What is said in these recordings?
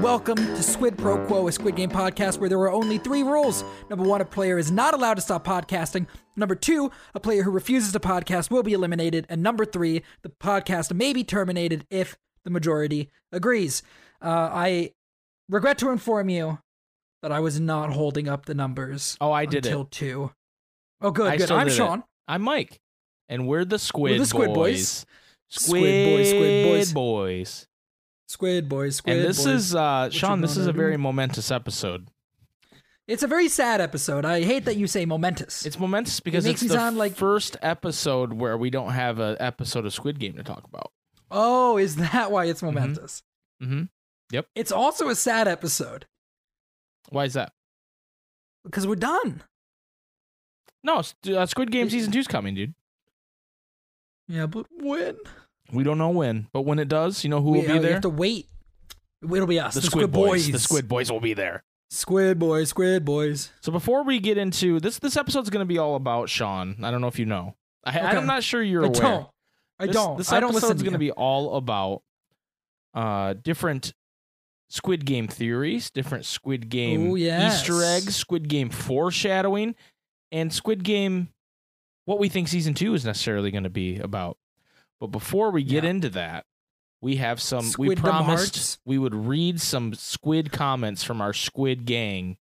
and welcome to Squid Pro Quo, a Squid Game podcast where there are only three rules. Number one, a player is not allowed to stop podcasting. Number two, a player who refuses to podcast will be eliminated. And number three, the podcast may be terminated if the majority agrees. Uh, I regret to inform you that I was not holding up the numbers. Oh, I did until it. two. Oh, good, I good. I'm did it. Sean. I'm Mike, and we're the Squid, the Squid Boys. Boys. Squid Boys, Squid Boys. Boys. Squid boys, squid and this boys. is uh, Sean. This is a very momentous episode. It's a very sad episode. I hate that you say momentous. It's momentous because makes it's the sound like- first episode where we don't have an episode of Squid Game to talk about. oh, is that why it's momentous? Mm-hmm. Yep. It's also a sad episode Why is that? because we're done. No, uh, Squid Game season two's coming, dude. Yeah, but when? We don't know when, but when it does, you know who we, will be uh, we there? have to wait. It'll be us. the, The, Squid, boys. The Squid Boys will be there. Squid boys. Squid boys. So before we get into this, this episode's going to be all about Sean. I don't know if you know. I, Okay. I'm not sure you're I aware. don't. I This- don't. This I don't listen episode's going to be all about uh different Squid Game theories, different Squid Game Ooh, yes. Easter eggs, Squid Game foreshadowing, and Squid Game what we think season two is necessarily going to be about. But before we get Yeah. into that, we have some. we Squid them promised hearts. we would read some Squid comments from our Squid Gang.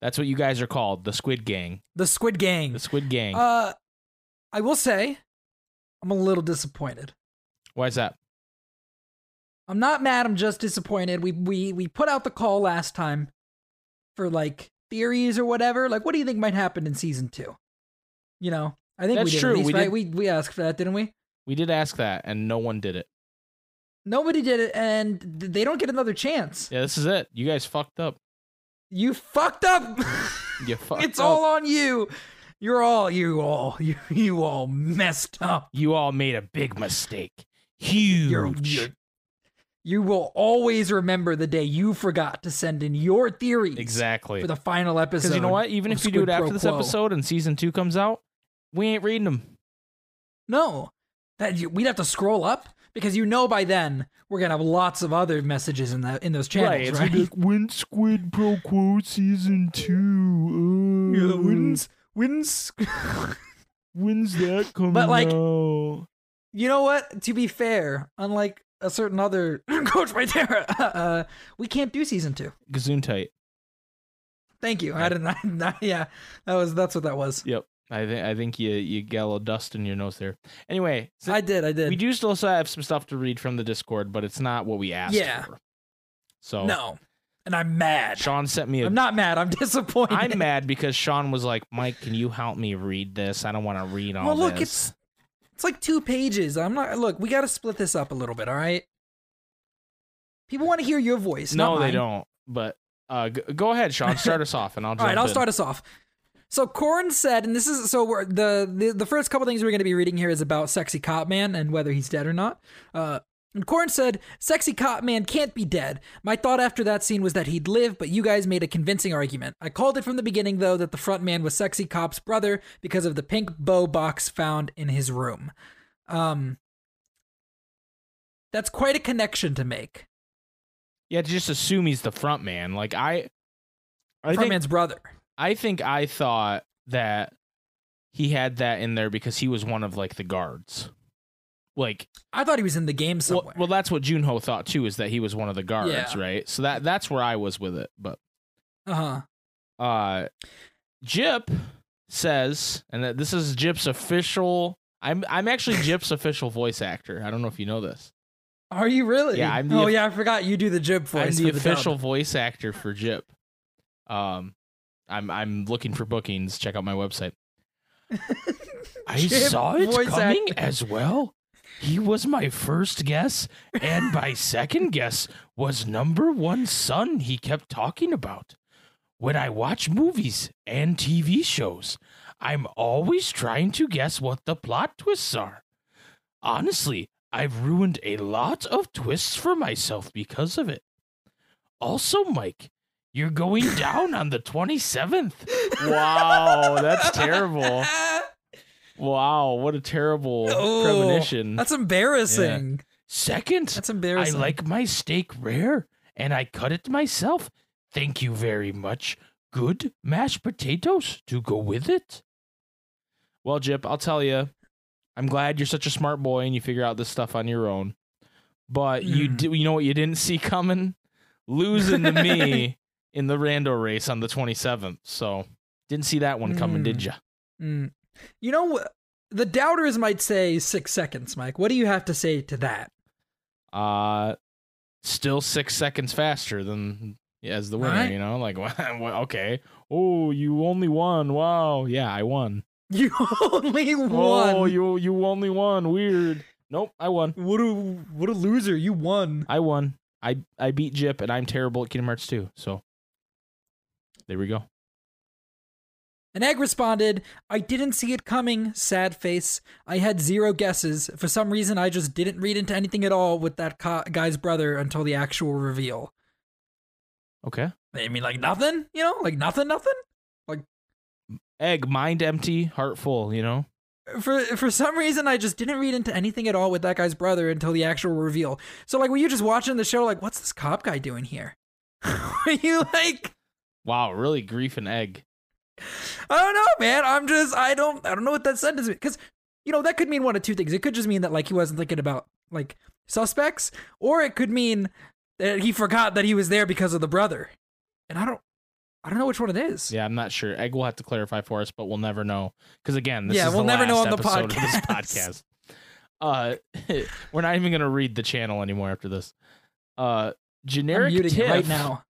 That's what you guys are called, the Squid Gang. the Squid Gang. The Squid Gang. Uh, I will say, I'm a little disappointed. Why is that? I'm not mad. I'm just disappointed. We we we put out the call last time for like theories or whatever. Like, what do you think might happen in season two? You know, I think we That's did. true. At least, We right? did- We we asked for that, didn't we? We did ask that, and no one did it. Nobody did it, and they don't get another chance. Yeah, this is it. You guys fucked up. You fucked up. You fucked it's up. all on you. You're all you all you you all messed up. You all made a big mistake. Huge. You're, you're you will always remember the day you forgot to send in your theories exactly. for the final episode. Because you know what? Even if you do it after this Quo. episode and season two comes out, we ain't reading them. No, that you, we'd have to scroll up because you know by then we're gonna have lots of other messages in that in those channels, right? gonna like, when Squid Pro Quo season two? Yeah, Uh, when's when's when's that coming But, like- out? you know what? To be fair, unlike a certain other coach right there, uh, we can't do season two. Gazoon tight. Thank you. I didn't. I, yeah, that was that's what that was. Yep. I think I think you you got a little dust in your nose there. Anyway, so I did. I did. we do still have some stuff to read from the Discord, but it's not what we asked Yeah. for. So no, and I'm mad. Sean sent me a I'm not mad. I'm disappointed. I'm mad because Sean was like, Mike, can you help me read this? I don't want to read all Well, look, this. it's it's like two pages. I'm not. Look, we got to split this up a little bit. All right. People want to hear your voice. no, they don't. But uh, go ahead, Sean. Start us off, and I'll. All right, I'll in. start us off. So Corn said, and this is so we're, the, the the first couple things we're going to be reading here is about Sexy Cop Man and whether he's dead or not. Uh, and Corn said, "Sexy Cop Man can't be dead. My thought after that scene was that he'd live, but you guys made a convincing argument. I called it from the beginning though that the front man was Sexy Cop's brother because of the pink bow box found in his room. Um, that's quite a connection to make. Yeah, to just assume he's the front man. Like I, I front think man's brother. I think I thought that he had that in there because he was one of like the guards. Like, I thought he was in the game well, somewhere. well, that's what Junho thought too, is that he was one of the guards, Yeah. right? So that that's where I was with it. But uh huh. uh Jip says, and that this is Jip's official. I'm I'm actually Jip's official voice actor. I don't know if you know this. Are you really? Yeah, I'm the oh yeah, I forgot you do the Jip voice. I'm the for official dub. voice actor for Jip. Um, I'm I'm looking for bookings. Check out my website. I Jip saw it voice coming actor. as well. He was my first guess, and my second guess was number one son he kept talking about. When I watch movies and TV shows, I'm always trying to guess what the plot twists are. Honestly, I've ruined a lot of twists for myself because of it. Also, Mike, you're going down on the 27th. Wow, that's terrible. Wow, what a terrible Oh, premonition. That's embarrassing. Second, That's embarrassing. I embarrassing. like my steak rare and I cut it myself. Thank you very much. Good mashed potatoes to go with it. Well, Jip, I'll tell you, I'm glad you're such a smart boy and you figure out this stuff on your own. But you Mm. do, you know what you didn't see coming? Losing to me in the rando race on the 27th. So didn't see that one coming, did Mm. you? Mm. You know, the doubters might say six seconds, Mike. What do you have to say to that? Uh, still six seconds faster than as the winner. Right. You know, like okay. Oh, you only won. Wow. Yeah, I won. You only won. Oh, you you only won. Weird. Nope, I won. what a what a loser! You won. I won. I I beat Jip, and I'm terrible at Kingdom Hearts 2. So there we go. And Egg responded, I didn't see it coming, sad face. I had zero guesses. For some reason, I just didn't read into anything at all with that co- guy's brother until the actual reveal. Okay. I mean, like nothing, you know? Like nothing, nothing? Like egg, mind empty, heart full. You know. For for some reason, I just didn't read into anything at all with that guy's brother until the actual reveal. So, like, were you just watching the show, like, what's this cop guy doing here? were you like, Wow, really grief and egg. I don't know, man. I'm just I don't I don't know what that sentence because you know that could mean one of two things. It could just mean that like he wasn't thinking about like suspects, or it could mean that he forgot that he was there because of the brother. And I don't I don't know which one it is. Yeah, I'm not sure. Egg will have to clarify for us, but we'll never know because again, this Yeah, is we'll never know on the podcast. podcast. Uh, we're not even gonna read the channel anymore after this. Uh, generic Tiff right now.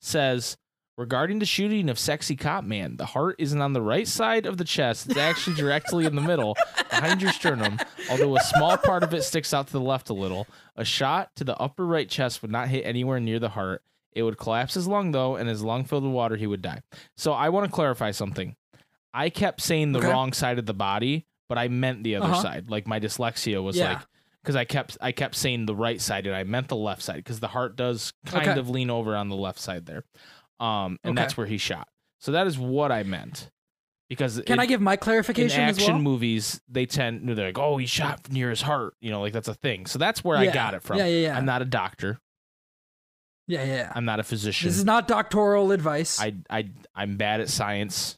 says regarding the shooting of sexy cop man, the heart isn't on the right side of the chest; it's actually directly in the middle, behind your sternum. Although a small part of it sticks out to the left a little. A shot to the upper right chest would not hit anywhere near the heart. It would collapse his lung though, and his lung filled with water, he would die. So I want to clarify something. I kept saying the Okay. wrong side of the body, but I meant the other Uh-huh. side. Like my dyslexia was Yeah. like because I kept I kept saying the right side and I meant the left side because the heart does kind Okay. of lean over on the left side there, um, and Okay. that's where he shot. So that is what I meant. Because Can it- I give my in clarification as action well? movies they tend they're like oh he shot near his heart you know like that's a thing. So that's where I got it from. Yeah, yeah, yeah. I'm not a doctor. yeah, yeah, yeah. I'm not a physician. This is not doctoral advice. I I I'm bad at science.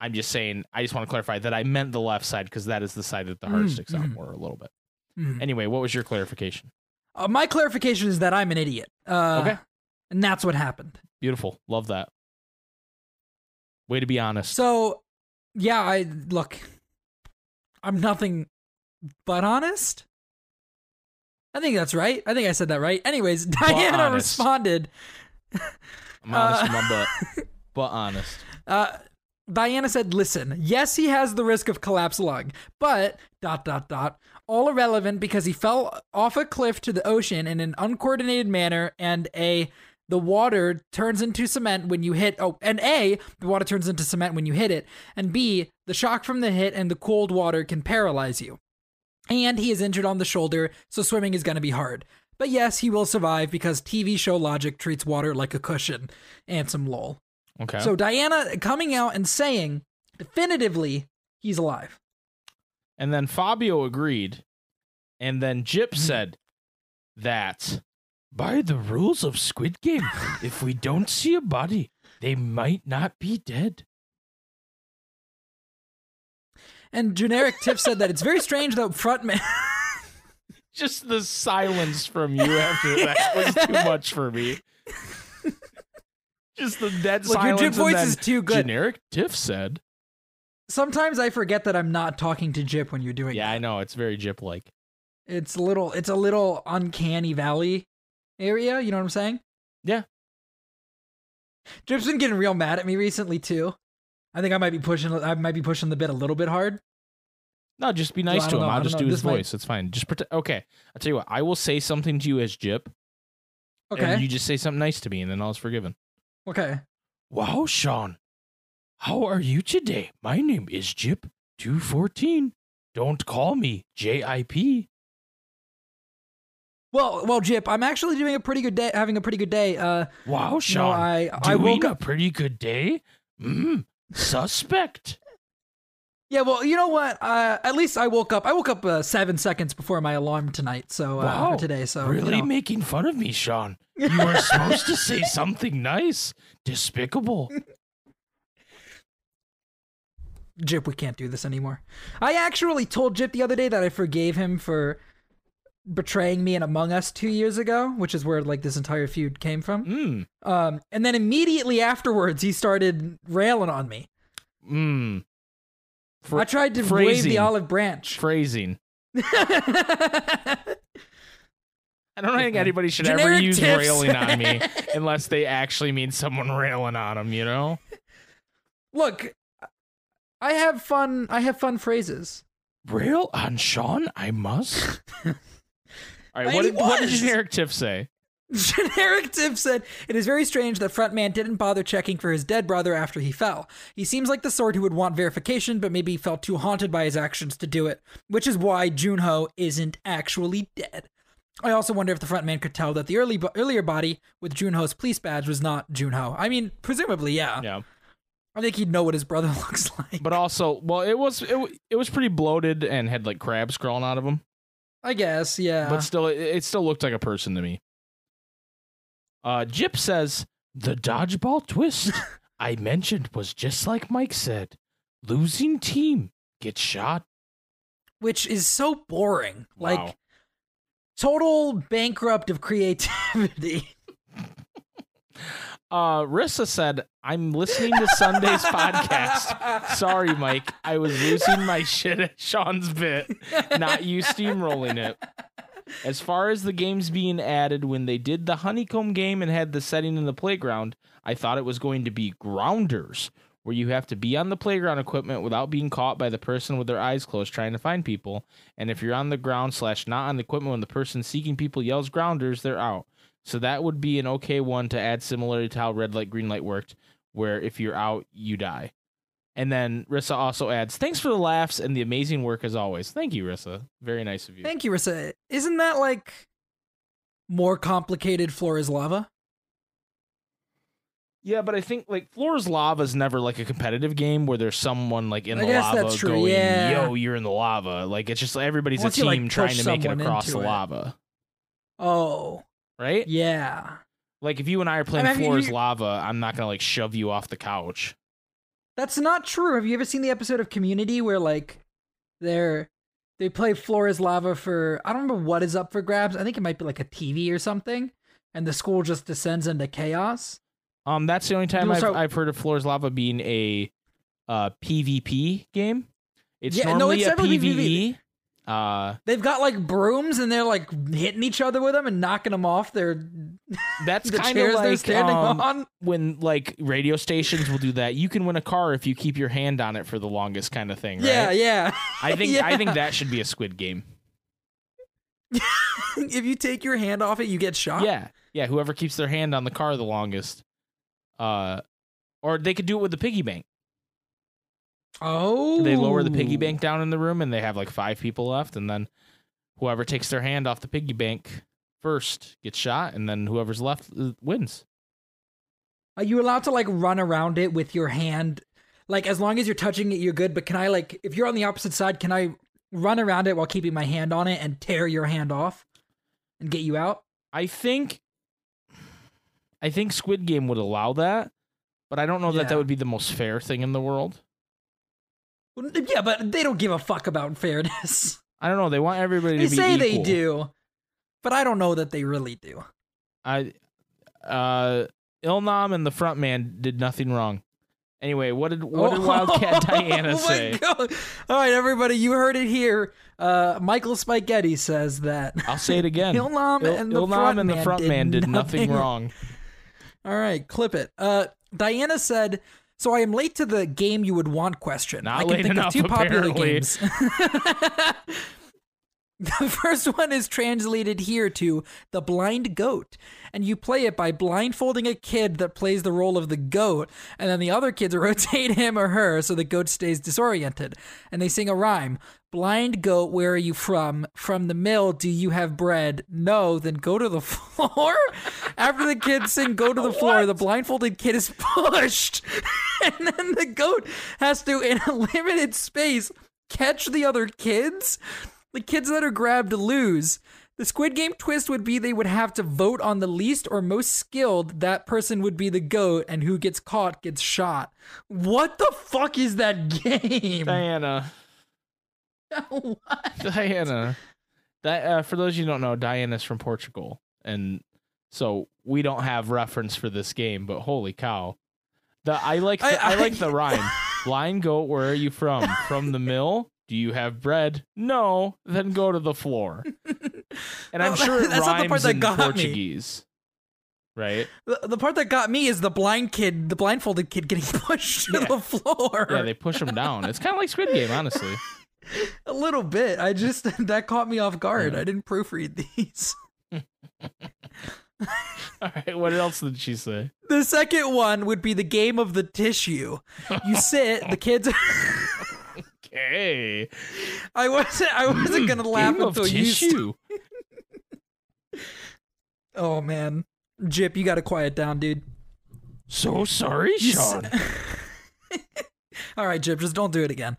I'm just saying. I just want to clarify that I meant the left side because that is the side that the heart Mm, sticks out mhm. more a little bit. Mhm. Anyway, what was your clarification? Uh, my clarification is that I'm an idiot. Uh, Okay. And that's what happened. Beautiful. Love that. Way to be honest. So, yeah, I look. I'm nothing but honest. I think that's right. I think I said that right. Anyways, Diana honest. responded. I'm honest uh, my butt, but honest. Uh, Diana said, "Listen, yes, he has the risk of collapse lung, but dot dot dot, all irrelevant because he fell off a cliff to the ocean in an uncoordinated manner, and a the water turns into cement when you hit. Oh, and a the water turns into cement when you hit it, and b the shock from the hit and the cold water can paralyze you, and he is injured on the shoulder, so swimming is going to be hard." But yes, he will survive because TV show logic treats water like a cushion. And some lol. Okay. So Diana coming out and saying definitively he's alive. and then Fabio agreed, and then Jip said that by the rules of Squid Game, if we don't see a body, they might not be dead. And generic Tiff said that it's very strange that frontman Just the silence from you after that was too much for me. Just the dead Look, your silence. Jip voice is too good. Generic Tiff said. Sometimes I forget that I'm not talking to Jip when you're doing Yeah, that. I know. It's very Jip like. It's a little it's a little uncanny valley area, you know what I'm saying? Yeah. Jip's been getting real mad at me recently too. I think I might be pushing I might be pushing the bit a little bit hard. No, just be nice I to him. know, I'll just know. do his This might- voice. It's fine. Just pretend. Okay, I'll tell you what. I will say something to you as Jip, Okay. and you just say something nice to me, and then all is forgiven. okay. Wow, Sean. How are you today? My name is Jip214. Don't call me JIP. Well, well, Jip, I'm actually doing a pretty good day, having a pretty good day. Uh, Wow, Sean. I doing I woke a up pretty good day? Mmm, suspect. Yeah, well, you know what? Uh, at least I woke up. I woke up uh, seven seconds before my alarm tonight. So uh, Wow. today. So really you know. making fun of me, Sean. You were supposed to say something nice. Despicable. Jip, we can't do this anymore. I actually told Jip the other day that I forgave him for betraying me in Among Us two years ago, which is where like this entire feud came from. Mmm. Um, and then immediately afterwards, he started railing on me. Mmm. Fr- I tried to wave the olive branch. phrasing. I don't think anybody should ever use tips. railing on me unless they actually mean someone railing on them, you know? Look, I have fun. I have fun phrases. Rail on Sean, I must. All right, what did, what did generic Tiff say? Generic Tiff said, It is very strange that Frontman didn't bother checking for his dead brother after he fell. He seems like the sort who would want verification, but maybe felt too haunted by his actions to do it, which is why Junho isn't actually dead. I also wonder if the frontman could tell that the early earlier body with Junho's police badge was not Junho. I mean, presumably, yeah. Yeah. I think he'd know what his brother looks like. But also, well, it was it, it was pretty bloated and had like crabs crawling out of him. I guess, yeah. But still, it, it still looked like a person to me. Uh, Jip says the dodgeball twist I mentioned was just like Mike said. Losing team gets shot. which is so boring. Wow. Like total bankrupt of creativity. Uh, Rissa said, "I'm listening to Sunday's podcast. Sorry, Mike, I was losing my shit at Sean's bit, not you steamrolling it." As far as the games being added, when they did the honeycomb game and had the setting in the playground, I thought it was going to be grounders, where you have to be on the playground equipment without being caught by the person with their eyes closed trying to find people. And if you're on the ground slash not on the equipment when the person seeking people yells grounders, they're out. So that would be an okay one to add similarly to how red light, green light worked, where if you're out, you die. And then Rissa also adds, thanks for the laughs and the amazing work as always. Thank you, Rissa. Very nice of you. Thank you, Rissa. Isn't that like more complicated floor is lava? Yeah, but I think like Floor's Lava is never like a competitive game where there's someone like in I the lava going, yeah. "Yo, you're in the lava." Like it's just everybody's Once a you, team like, trying to make it across the it. lava, Oh, right? yeah. Like if you and I are playing I mean, Floor's you- Lava, I'm not gonna like shove you off the couch. That's not true. Have you ever seen the episode of Community where like they're they play floor is lava for I don't remember what is up for grabs. I think it might be like a TV or something, and the school just descends into chaos. Um, that's the only time I've, start- I've heard of Floor's Lava being a uh PvP game. It's Yeah, no, it's a PvE. Uh, They've got like brooms and they're like hitting each other with them and knocking them off their that's the kind of chairs they're standing um, on. when like radio stations will do that. You can win a car if you keep your hand on it for the longest, kind of thing. Right? Yeah, yeah. I think I think that should be a Squid Game. if you take your hand off it, you get shot. Yeah, yeah. Whoever keeps their hand on the car the longest, uh, or they could do it with the piggy bank. Oh. They lower the piggy bank down in the room, and they have like five people left, and then whoever takes their hand off the piggy bank first gets shot, and then whoever's left uh, wins. Are you allowed to like run around it with your hand? Like as long as you're touching it, you're good. But can I like if you're on the opposite side, can I run around it while keeping my hand on it and tear your hand off and get you out? I think, I think Squid Game would allow that, but I don't know that that would be the most fair thing in the world. Yeah, but they don't give a fuck about fairness. I don't know. They want everybody they to be say they do, but I don't know that they really do. I uh Ilnam and the front man did nothing wrong. Anyway, what did what did Wildcat Diana Oh say? God. All right, everybody, you heard it here. Uh, Michael Spaghetti says that. I'll say it again. Ilnam Il- and the Ilnam front and the man front did man did nothing nothing wrong. All right, clip it. Uh, Diana said, "So I am late to the game you would want question. Not I can late think enough, of two popular apparently. games. The first one is translated here to The Blind Goat, and you play it by blindfolding a kid that plays the role of the goat, and then the other kids rotate him or her so the goat stays disoriented. And they sing a rhyme Blind goat, where are you from? From the mill, do you have bread? No, then go to the floor. After the kids sing Go to the floor, the blindfolded kid is pushed, and then the goat has to, in a limited space, catch the other kids. The kids that are grabbed lose. The Squid Game twist would be they would have to vote on the least or most skilled. That person would be the goat, and who gets caught gets shot. What the fuck is that game? Diana. what? Diana. That uh, for those of you who don't know, Diana's from Portugal, and so we don't have reference for this game. But holy cow, the I like the, I, I- like the rhyme. Blind goat, where are you from? From the mill. Do you have bread? No. Then go to the floor. And I'm sure it that's not the part that in got me. Portuguese, right? The, the part that got me is the blind kid, the blindfolded kid getting pushed to the floor. Yeah, they push him down. It's kind of like Squid Game, honestly. A little bit. I just that caught me off guard. I didn't proofread these. All right, what else did she say? The second one would be the game of the tissue. You sit, the kids. Okay. I wasn't. I wasn't gonna hmm, laugh Game until you. tissue. oh man, Jip, you gotta quiet down, dude. So sorry, Sean. All right, Jip, just don't do it again.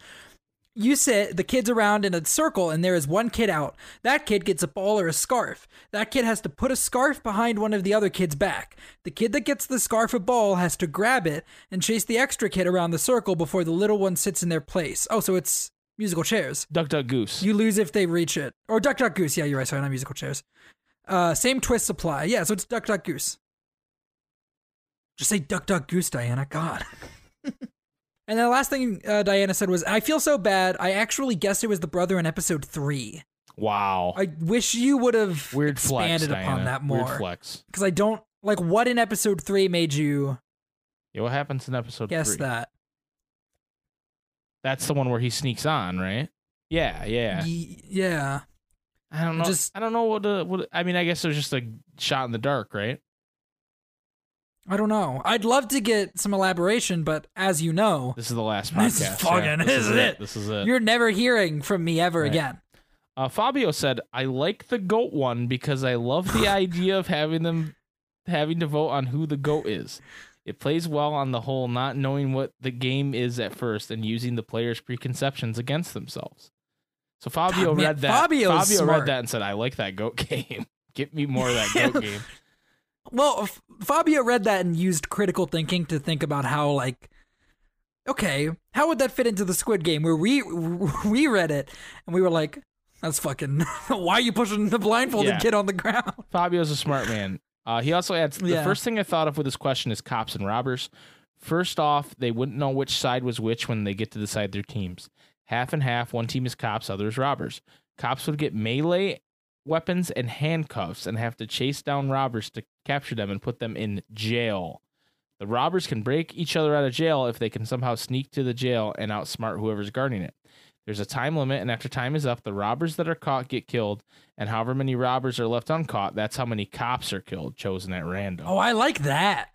You sit the kids around in a circle, and there is one kid out. That kid gets a ball or a scarf. That kid has to put a scarf behind one of the other kids' back. The kid that gets the scarf or ball has to grab it and chase the extra kid around the circle before the little one sits in their place. Oh, so it's musical chairs. Duck, duck, goose. You lose if they reach it. Or Duck Duck Goose. Yeah, you're right. Sorry, not musical chairs. Uh, same twist apply. Yeah, so it's Duck Duck Goose. Just say Duck Duck Goose, Diana. God. and the last thing uh, Diana said was, "I feel so bad. I actually guessed it was the brother in episode three. wow. I wish you would have Weird flex, expanded upon Diana. that Weird flex. because I don't like what in episode three made you Yeah, what happens in episode guess three? that. That's the one where he sneaks on, right? Yeah, yeah. Y- yeah. I don't know. Just- I don't know what. To, what. I mean, I guess it was just a shot in the dark, right? I don't know. I'd love to get some elaboration, but as you know, This is the last podcast. This is fucking- yeah, this is is it. This is it. you're never hearing from me ever Right. again. Uh, Fabio said, "I like the goat one because I love the idea of having them having to vote on who the goat is. It plays well on the whole, not knowing what the game is at first and using the players' preconceptions against themselves." So Fabio God, man, read that. Fabio's Fabio smart. read that and said, "I like that goat game. Get me more of that goat game." Well, F- Fabio read that and used critical thinking to think about how, like, okay, how would that fit into the Squid Game? Where we we read it and we were like, "That's fucking. why are you pushing the blindfolded Yeah. kid on the ground?" Fabio's a smart man. Uh, he also adds the Yeah. first thing I thought of with this question is cops and robbers. First off, they wouldn't know which side was which when they get to decide their teams. Half and half, one team is cops, others robbers. Cops would get melee weapons and handcuffs and have to chase down robbers to capture them and put them in jail. The robbers can break each other out of jail if they can somehow sneak to the jail and outsmart whoever's guarding it. There's a time limit, and after time is up, the robbers that are caught get killed, and however many robbers are left uncaught, that's how many cops are killed, chosen at random. Oh, I like that.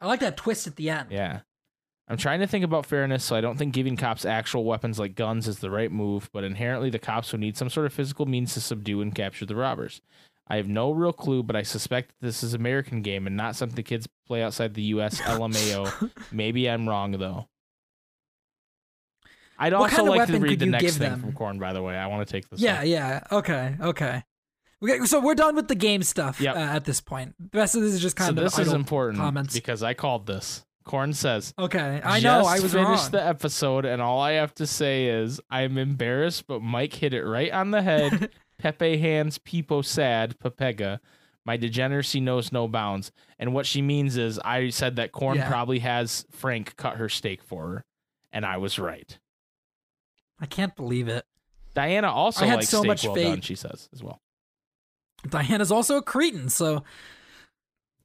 I like that twist at the end. Yeah. I'm trying to think about fairness, so I don't think giving cops actual weapons like guns is the right move, but inherently the cops would need some sort of physical means to subdue and capture the robbers. I have no real clue, but I suspect this is American game and not something kids play outside the US LMAO. Maybe I'm wrong though. I'd What also kind of like to read the next thing them? from Corn, by the way. I want to take this. Yeah, yeah. Okay, okay. Okay, so we're done with the game stuff Yep. uh, at this point. The rest of this is just kind So of this is important comments. because I called this. Corn says, Okay, I know I was finished wrong. the episode, and all I have to say is I'm embarrassed, but Mike hit it right on the head. Pepe hands Peepo sad, Pepega. My degeneracy knows no bounds. And what she means is I said that Corn Yeah. probably has Frank cut her steak for her, and I was right. I can't believe it. Diana also I had likes so steak much well faith. done, she says as well. Diana's also a cretin, so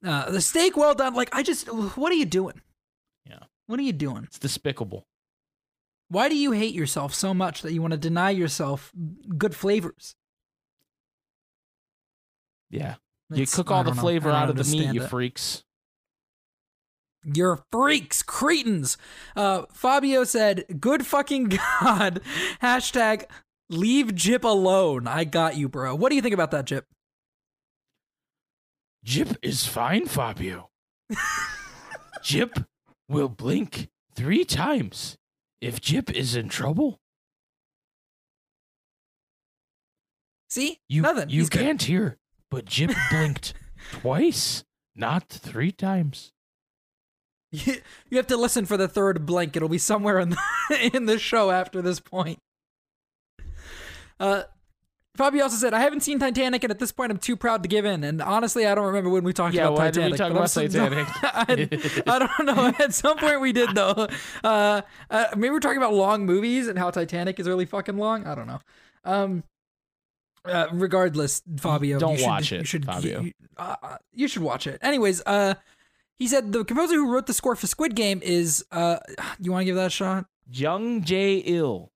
uh, the steak well done. Like I just, what are you doing? What are you doing? It's despicable. Why do you hate yourself so much that you want to deny yourself good flavors? Yeah. You It's- cook I all the don't know. flavor I don't out of the meat, understand you it. freaks. You're freaks, cretins. Uh, Fabio said, "Good fucking god." Hashtag leave Jip alone. I got you, bro. What do you think about that, Jip? Jip is fine, Fabio. Jip will blink three times if Jip is in trouble. See, You, nothing. you He's can't hear, but Jip blinked twice, not three times. You you have to listen for the third blink. It'll be somewhere in the, in the show after this point. Uh, Fabio also said, "I haven't seen Titanic, and at this point, I'm too proud to give in." And honestly, I don't remember when we talked Yeah, about why did we Titanic. talk about so- Titanic? I, I don't know. At some point, we did though. Uh, uh, maybe we're talking about long movies and how Titanic is really fucking long. I don't know. Um, uh, regardless, Fabio, Don't you should, watch it, You should, Fabio. You, uh, you should watch it. Anyways, uh, he said the composer who wrote the score for Squid Game is. Uh, you want to give that a shot? Jung Jae-il.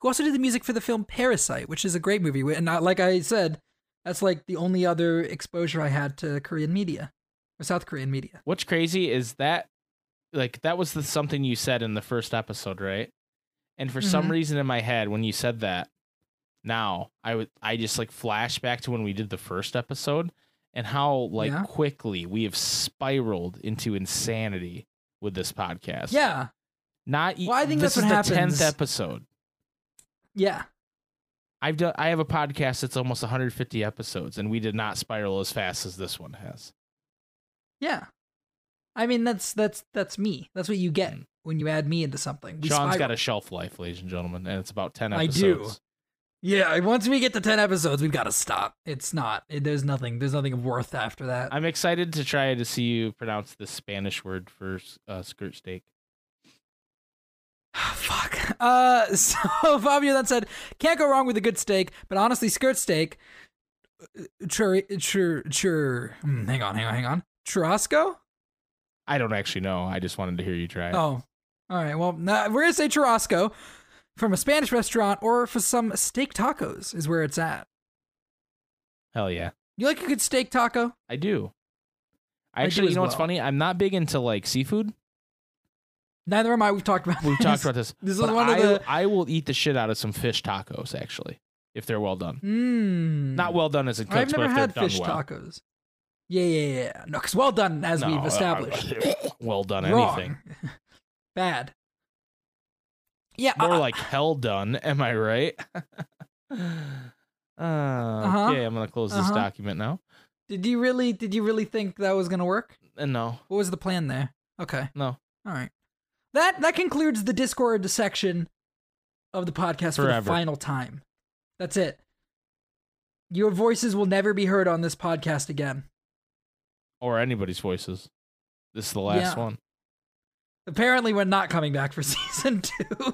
Who also did the music for the film Parasite, which is a great movie. And I, like I said, that's like the only other exposure I had to Korean media or South Korean media. What's crazy is that, like, that was the something you said in the first episode, right? And for some Mhm. reason in my head, when you said that, now I would I just like flash back to when we did the first episode and how like Yeah. quickly we have spiraled into insanity with this podcast. Yeah, not. e- Well, I think this that's is what the tenth episode. Yeah. I've done. I have a podcast that's almost 150 episodes, and we did not spiral as fast as this one has. Yeah. I mean that's that's that's me. That's what you get Mm. when you add me into something. We Sean's got a shelf life, ladies and gentlemen, and it's about 10 episodes. I do. Yeah, once we get to 10 episodes, we've got to stop. It's not. It, there's nothing there's nothing of worth after that. I'm excited to try to see you pronounce the Spanish word for uh, skirt steak. Fuck. Uh so Fabio then said, "Can't go wrong with a good steak, but honestly, skirt steak chur chur chur hmm, hang on, hang on, hang on. Churrasco? I don't actually know. I just wanted to hear you try. it. Oh. All right. Well, nah, we're going to say churrasco from a Spanish restaurant or for some steak tacos is where it's at. Hell yeah, You like a good steak taco? I do. I I do actually, as you know what's funny? I'm not big into like seafood. Neither am I. We've talked about We've this. talked about this. This is but one of the I will eat the shit out of some fish tacos actually, if they're well done. Mm. Not well done as a cook, I've never but if had they're done fish well. tacos. Yeah, yeah, yeah. No, because well done, as No, we've uh, established. well done Wrong. anything. Bad. Yeah. More uh, like hell done. Am I right? uh. Okay, I'm gonna close this Uh-huh. document now. did you really? Did you really think that was gonna work? And no, What was the plan there? Okay. no, All right. That that concludes the Discord section of the podcast for the final time. That's it. Your voices will never be heard on this podcast again. or anybody's voices. This is the last Yeah. one. Apparently, we're not coming back for season two.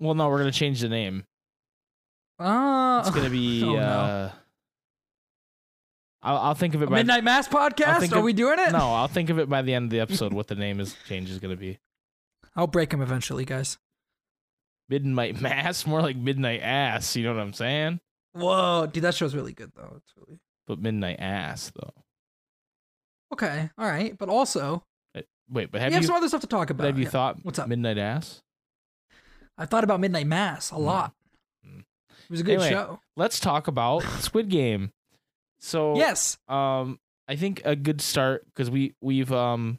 Well, no, we're gonna change the name. Uh, It's gonna be. oh, no. I'll, I'll think of it by Midnight Mass podcast. Are of- we doing it? no. I'll think of it by the end of the episode. what the name is change is gonna be. I'll break him eventually, guys. Midnight Mass, more like Midnight Ass. You know what I'm saying? Whoa, dude, that show's really good though. It's really But Midnight Ass though. okay. All right, but also Uh, Wait, but have we have have you some other stuff to talk about. have you Yeah. thought What's up? Midnight Ass? I thought about Midnight Mass a lot. Mm. It was a good Anyway. show. Let's talk about Squid Game. So Yes. um i think a good start because we we've um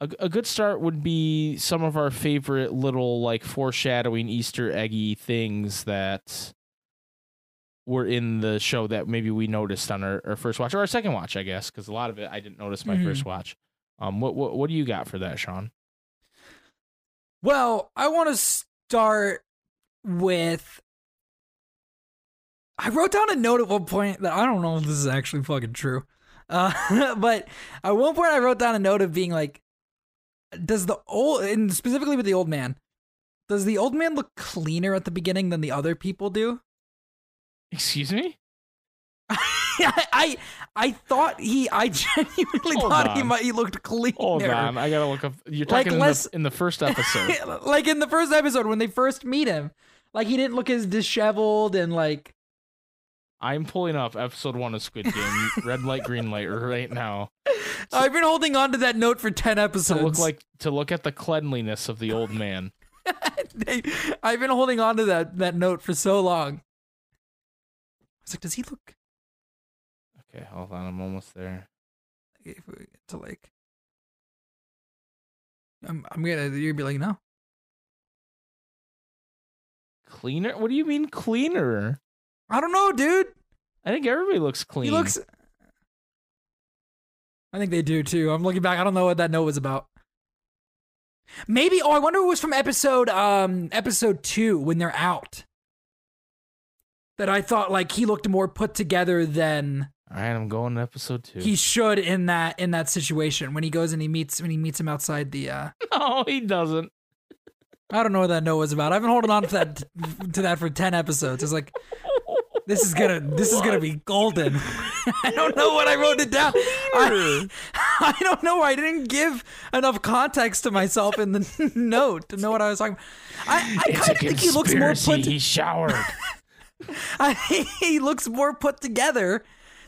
a, a good start would be some of our favorite little like foreshadowing easter eggy things that were in the show that maybe we noticed on our, our first watch or our second watch i guess because a lot of it i didn't notice my Mhm. first watch um what, what what do you got for that sean Well, I want to start with. I wrote down a note at one point that I don't know if this is actually fucking true. Uh, but at one point, I wrote down a note of being like, does the old, and specifically with the old man, does the old man look cleaner at the beginning than the other people do? excuse me I, I I thought he I genuinely Hold thought he might he looked cleaner. Hold on, I gotta look up. You're talking Like, less- in, the, in the first episode. like in the first episode when they first meet him, like he didn't look as disheveled and like I'm pulling up episode one of Squid Game, red light, green light, right now, I've been holding on to that note for ten to episodes. look like to look at the cleanliness of the old man. I've been holding on to that that note for so long. I was like, does he look Okay, hold on, I'm almost there. if we get to like? I'm I'm gonna you're gonna be like no. Cleaner? What do you mean cleaner? I don't know, dude. I think everybody looks clean. He looks. I think they do too. I'm looking back. I don't know what that note was about. Maybe. Oh, I wonder if it was from episode um episode two when they're out. That I thought like he looked more put together than All right, I'm going to episode two. he should in that in that situation when he goes and he meets when he meets him outside the. uh no, he doesn't. I don't know what that note was about. I've been holding on to that to that for ten episodes. It's like this is gonna this is gonna be golden. I don't know what I wrote it down. I, I don't know. I didn't give enough context to myself in the note to know what I was talking. About. I, I kind of think he looks more put. He showered. I, he looks more put together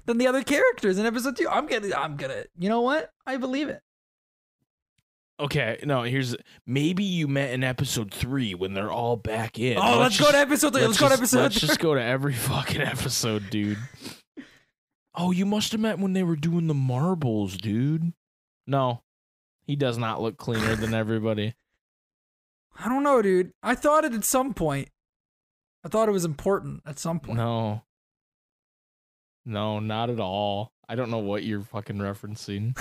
than the other characters in episode two. I'm gonna. I'm gonna. You know what? I believe it. Okay, no, here's maybe you met in episode three when they're all back in. Oh, let's, go to episode three. Let's, go to episode Let's three. just go to every fucking episode, dude. Oh, you must have met when they were doing the marbles, dude. No, he does not look cleaner than everybody. I don't know, dude. I thought it at some point. I thought it was important at some point. No, no, not at all. I don't know what you're fucking referencing.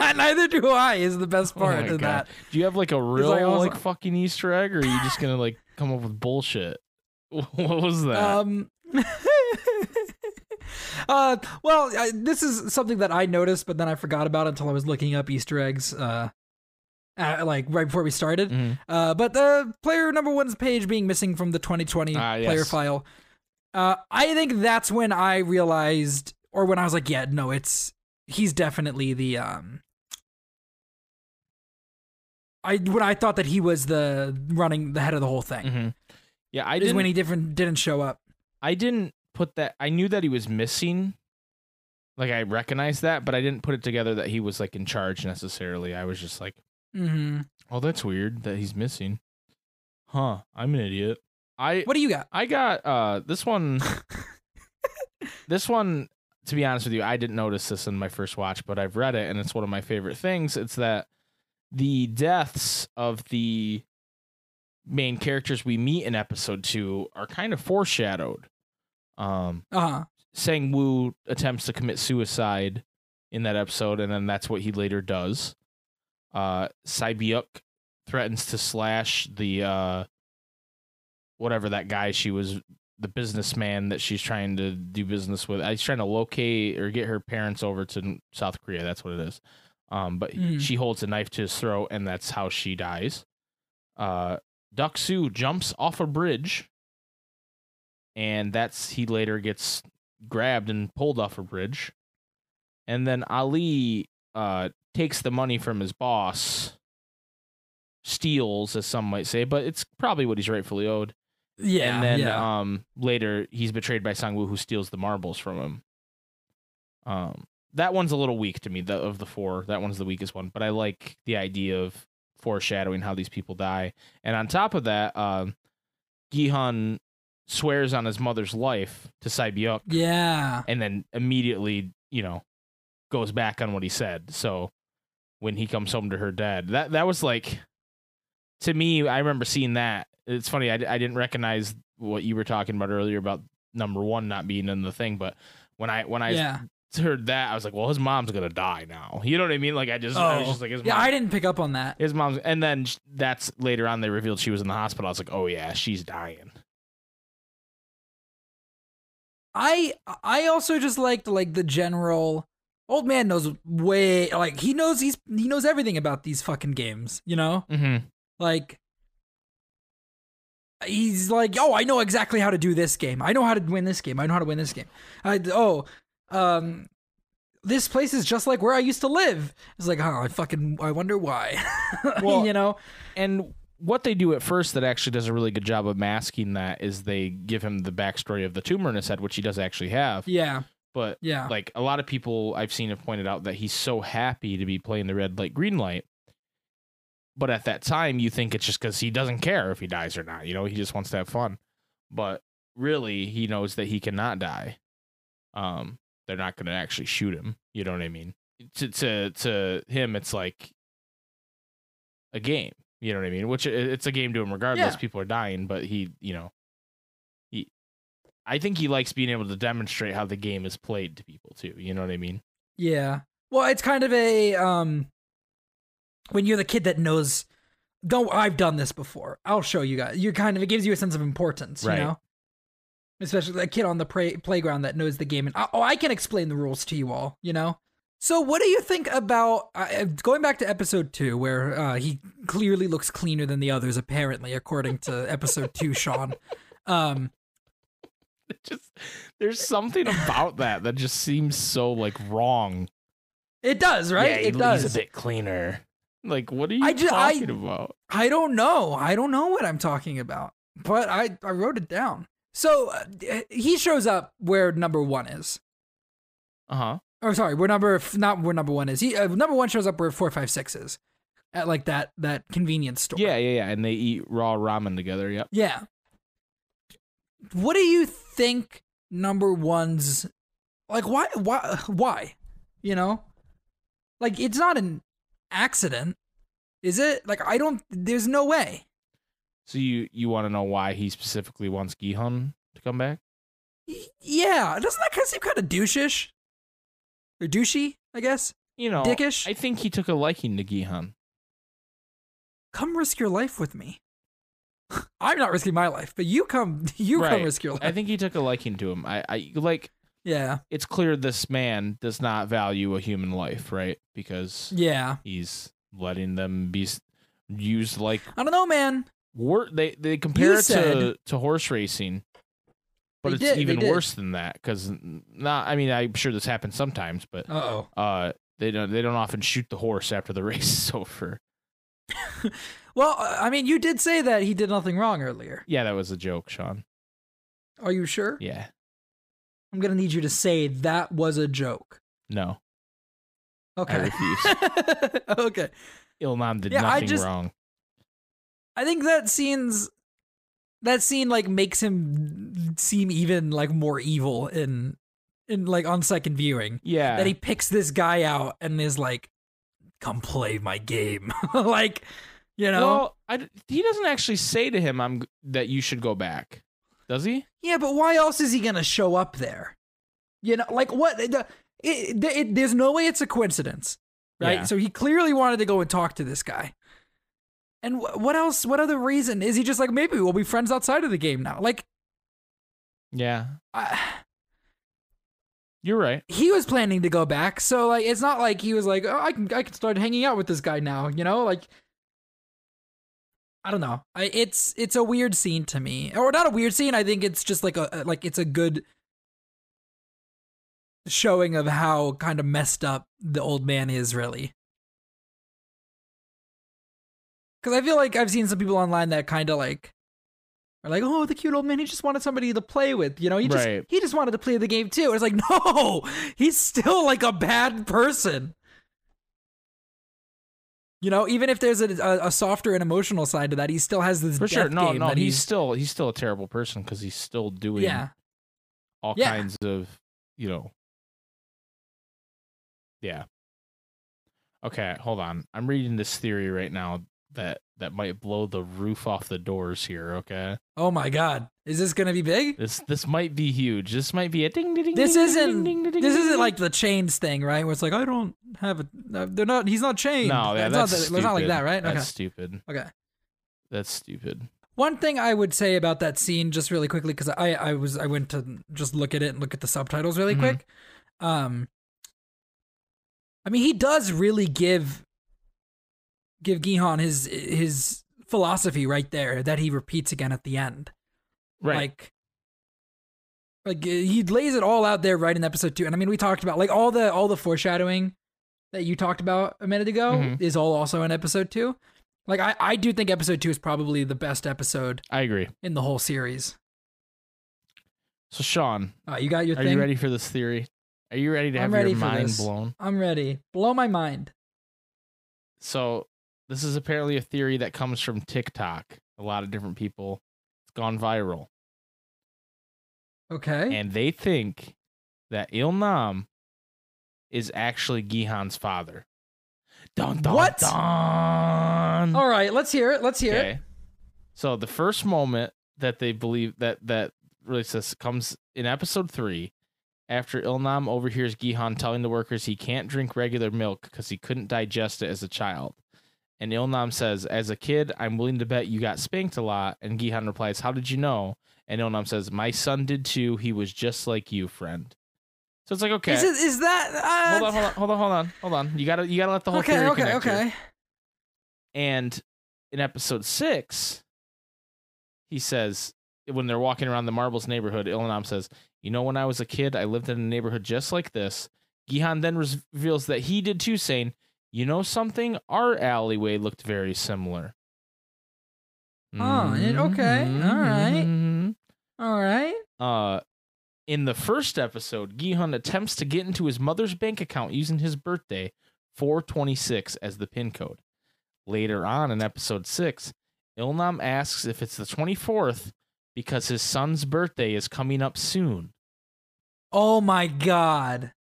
Neither do I. Is the best Oh part my of God. that. Do you have like a real like also- like fucking Easter egg, or are you just gonna like come up with bullshit? What was that? Um. uh. Well, I, this is something that I noticed, but then I forgot about until I was looking up Easter eggs. Uh. uh, like right before we started. Mhm. Uh. But the player number one's page being missing from the 2020 Ah, player file. Uh. I think that's when I realized, or when I was like, yeah, no, it's he's definitely the um. I when I thought that he was the running the head of the whole thing Mhm. Yeah, I didn't. when he different didn't show up. I didn't put that. I knew that he was missing. Like I recognized that, but I didn't put it together that he was like in charge necessarily. I was just like, Mm-hmm. "Oh, that's weird that he's missing." Huh? I'm an idiot. I What do you got? I got uh this one. this one, to be honest with you, I didn't notice this in my first watch, but I've read it and it's one of my favorite things. It's that the deaths of the main characters we meet in episode two are kind of foreshadowed. Um, Uh huh. Sang Woo attempts to commit suicide in that episode, and then that's what he later does. Uh, Sae-byeok threatens to slash the uh, whatever that guy she was, the businessman that she's trying to do business with. Uh, He's trying to locate or get her parents over to South Korea. That's what it is. Um, but Mhm. she holds a knife to his throat, and that's how she dies. Uh, Duck Soo jumps off a bridge, and that's he later gets grabbed and pulled off a bridge. And then Ali uh, takes the money from his boss, steals, as some might say, but it's probably what he's rightfully owed. Yeah. and then yeah. um, later he's betrayed by Sangwoo, who steals the marbles from him. Um, that one's a little weak to me. The, of the four, that one's the weakest one. But I like the idea of foreshadowing how these people die. And on top of that, um, Gi-hun swears on his mother's life to Sae-byeok yeah. and then immediately, you know, goes back on what he said. So when he comes home to her dad, that that was like to me. I remember seeing that. It's funny. I, I didn't recognize what you were talking about earlier about number one not being in the thing, but when I when I yeah. Heard that, I was like, well, his mom's gonna die now. You know what I mean? Like I just I was Oh. just like his Yeah, mom. I didn't pick up on that. his mom's, and then sh- that's later on they revealed she was in the hospital. I was like, oh yeah, she's dying. I I also just liked like the general old man knows way like he knows he's he knows everything about these fucking games, you know? Mm-hmm. Like he's like, "Oh, I know exactly how to do this game. I know how to win this game. I know how to win this game." I oh, um, this place is just like where I used to live. It's like, oh, I fucking, I wonder why. Well- you know, And what they do at first that actually does a really good job of masking that is they give him the backstory of the tumor in his head, which he does actually have. yeah, But yeah, like a lot of people I've seen have pointed out that he's so happy to be playing the red light, green light. But at that time, you think it's just because he doesn't care if he dies or not. You know, he just wants to have fun. But really, he knows that he cannot die. Um, they're not going to actually shoot him. You know what I mean? To to to him, it's like a game. You know what I mean? Which it's a game to him regardless. Yeah. People are dying, but he, you know, he. I think he likes being able to demonstrate how the game is played to people too. You know what I mean? yeah. Well, it's kind of a um, when you're the kid that knows. Don't I've done this before? I'll show you guys. You kind of it gives you a sense of importance, Right. you know. Especially that kid on the play, playground that knows the game, and oh, I can explain the rules to you all, you know. So, what do you think about uh, going back to episode two, where uh, he clearly looks cleaner than the others, apparently, according to episode two, Sean? Um, just there's something about that that just seems so like wrong. it does, right? Yeah, it he- does. He's a bit cleaner. Like, what are you I ju- I- talking about? I don't know. I don't know what I'm talking about, but I, I wrote it down. So uh, he shows up where number one is. Uh huh. Or sorry, where number f- not where number one is. He uh, number one shows up where four, five, six is, at like that that convenience store. Yeah, yeah, yeah. And they eat raw ramen together. Yep. yeah. What do you think number one's like? Why? Why? Why? You know, like it's not an accident, is it? Like I don't. There's no way. So you you want to know why he specifically wants Gi-hun to come back? Yeah, doesn't that kind of seem kind of douchish? Or douchey, I guess. You know, Dickish. I think he took a liking to Gi-hun. Come risk your life with me. I'm not risking my life, but you come. You come risk your life. I think he took a liking to him. I, I like. yeah, It's clear this man does not value a human life, right? Because yeah. he's letting them be used like I don't know, man. Wor- they they compare it to said- to horse racing but They it's did, they even did. worse than that because not i mean i'm sure this happens sometimes but Uh oh. uh they don't they don't often shoot the horse after the race is over Well, uh, I mean, you did say that he did nothing wrong earlier. yeah that was a joke sean Are you sure? yeah I'm gonna need you to say that was a joke. no Okay. I refuse. okay. ilnam did Yeah, I nothing just- wrong I think that scene's that scene like makes him seem even like more evil in in like on second viewing. yeah That he picks this guy out and is like, "Come play my game," like, you know. well I, he doesn't actually say to him i'm that you should go back does he yeah, but why else is he gonna show up there? You know, like what? The, it, it, there's no way it's a coincidence, right? Yeah. So he clearly wanted to go and talk to this guy. And wh- what else? What other reason is he just like maybe we'll be friends outside of the game now? Like, yeah I, you're right he was planning to go back, so like it's not like he was like, oh, I can I can start hanging out with this guy now, you know? Like, I don't know. I, it's it's a weird scene to me, or not a weird scene. I think it's just like a a- like it's a good showing of how kind of messed up the old man is really. Because I feel like I've seen some people online that kind of like are like, oh, the cute old man. He just wanted somebody to play with, you know. He just Right. he just wanted to play the game too. It's like, no, he's still like a bad person. You know, even if there's a, a, a softer and emotional side to that, he still has this for sure no game no that he's still he's still a terrible person because he's still doing yeah, all Yeah. kinds of you know yeah okay hold on i'm reading this theory right now that that might blow the roof off the doors here okay Oh my god, is this gonna be big? this this might be huge this might be a ding ding ding This ding, isn't. ding, ding, ding, This ding, isn't ding. like the chains thing, right? Where it's like I don't have a. uh, They're not. He's not chained. no yeah, it's that's not. stupid. It's not like that, right? that's Okay. stupid Okay. that's stupid One thing I would say about that scene, just really quickly, because I I was I went to just look at it and look at the subtitles really Mhm. quick. Um, I mean, he does really give give Gi-hun his his philosophy right there that he repeats again at the end. right Like, like he lays it all out there right in episode two. And I mean, we talked about like all the all the foreshadowing that you talked about a minute ago Mhm. is all also in episode two. Like I, I do think episode two is probably the best episode I agree. in the whole series. So Sean, Uh, you got your are thing. you ready for this theory? Are you ready to I'm have ready your mind this. blown? I'm ready. Blow my mind. So this is apparently a theory that comes from TikTok. A lot of different people. It's gone viral. Okay. And they think that Ilnam is actually Gi-hun's father. Dun, dun, What? Dun. all right. Let's hear it. Let's hear it. Okay. So the first moment that they believe that that really says comes in episode three, after Ilnam overhears Gi-hun telling the workers he can't drink regular milk because he couldn't digest it as a child. And Ilnam says, As a kid, I'm willing to bet you got spanked a lot. And Gi-hun replies, How did you know? And Ilnam says, My son did too. He was just like you, friend. So it's like, okay. Is it? Is that? Uh, hold on, hold on, hold on, hold on, hold on. You gotta you gotta let the whole okay. theory Okay. here. Okay. And in episode six, he says, when they're walking around the Marbles neighborhood, Ilnam says, You know, when I was a kid, I lived in a neighborhood just like this. Gi-hun then reveals that he did too, saying, You know something? Our alleyway looked very similar. Oh, it- okay, all right. Mhm. All right. Uh, in the first episode, Gi-hun attempts to get into his mother's bank account using his birthday, 426, as the PIN code. Later on in episode 6, Ilnam asks if it's the 24th because his son's birthday is coming up soon. Oh my god.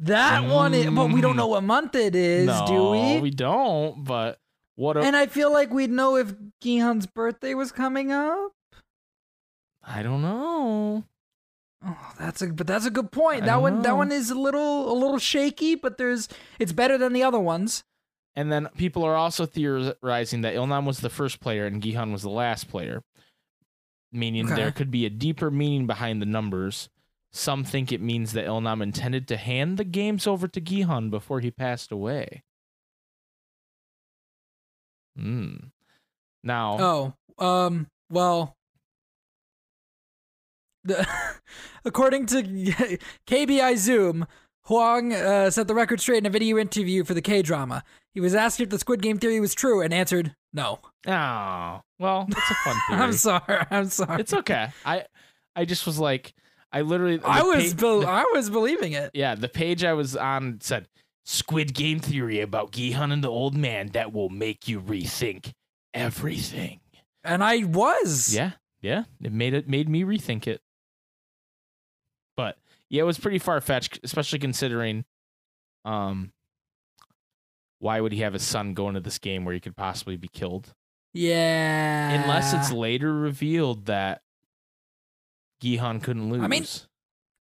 That one, is, but we don't Mm. know what month it is, no, do we? we don't, but what a, And I feel like we'd know if Gi-hun's birthday was coming up. I don't know. Oh, that's a but that's a good point. I That one that one is a little a little shaky, but there's it's better than the other ones. And then people are also theorizing that Ilnam was the first player and Gi-hun was the last player, meaning Okay. there could be a deeper meaning behind the numbers. Some think it means that Ilnam intended to hand the games over to Gi-hun before he passed away. Hmm. Now, Oh, um, well, the, according to KBI Zoom, Hwang uh, set the record straight in a video interview for the K drama. He was asked if the Squid Game theory was true and answered no. oh, well, it's a fun theory. I'm sorry. I'm sorry. It's okay. I, I just was like, I literally, I was bel the I was believing it. Yeah, the page I was on said Squid Game theory about Gi-hun and the old man that will make you rethink everything. And I was. Yeah, yeah, it made it made me rethink it. But yeah, it was pretty far fetched, especially considering, um, why would he have his son go into this game where he could possibly be killed? Yeah. Unless it's later revealed that Gi-hun couldn't lose. I mean,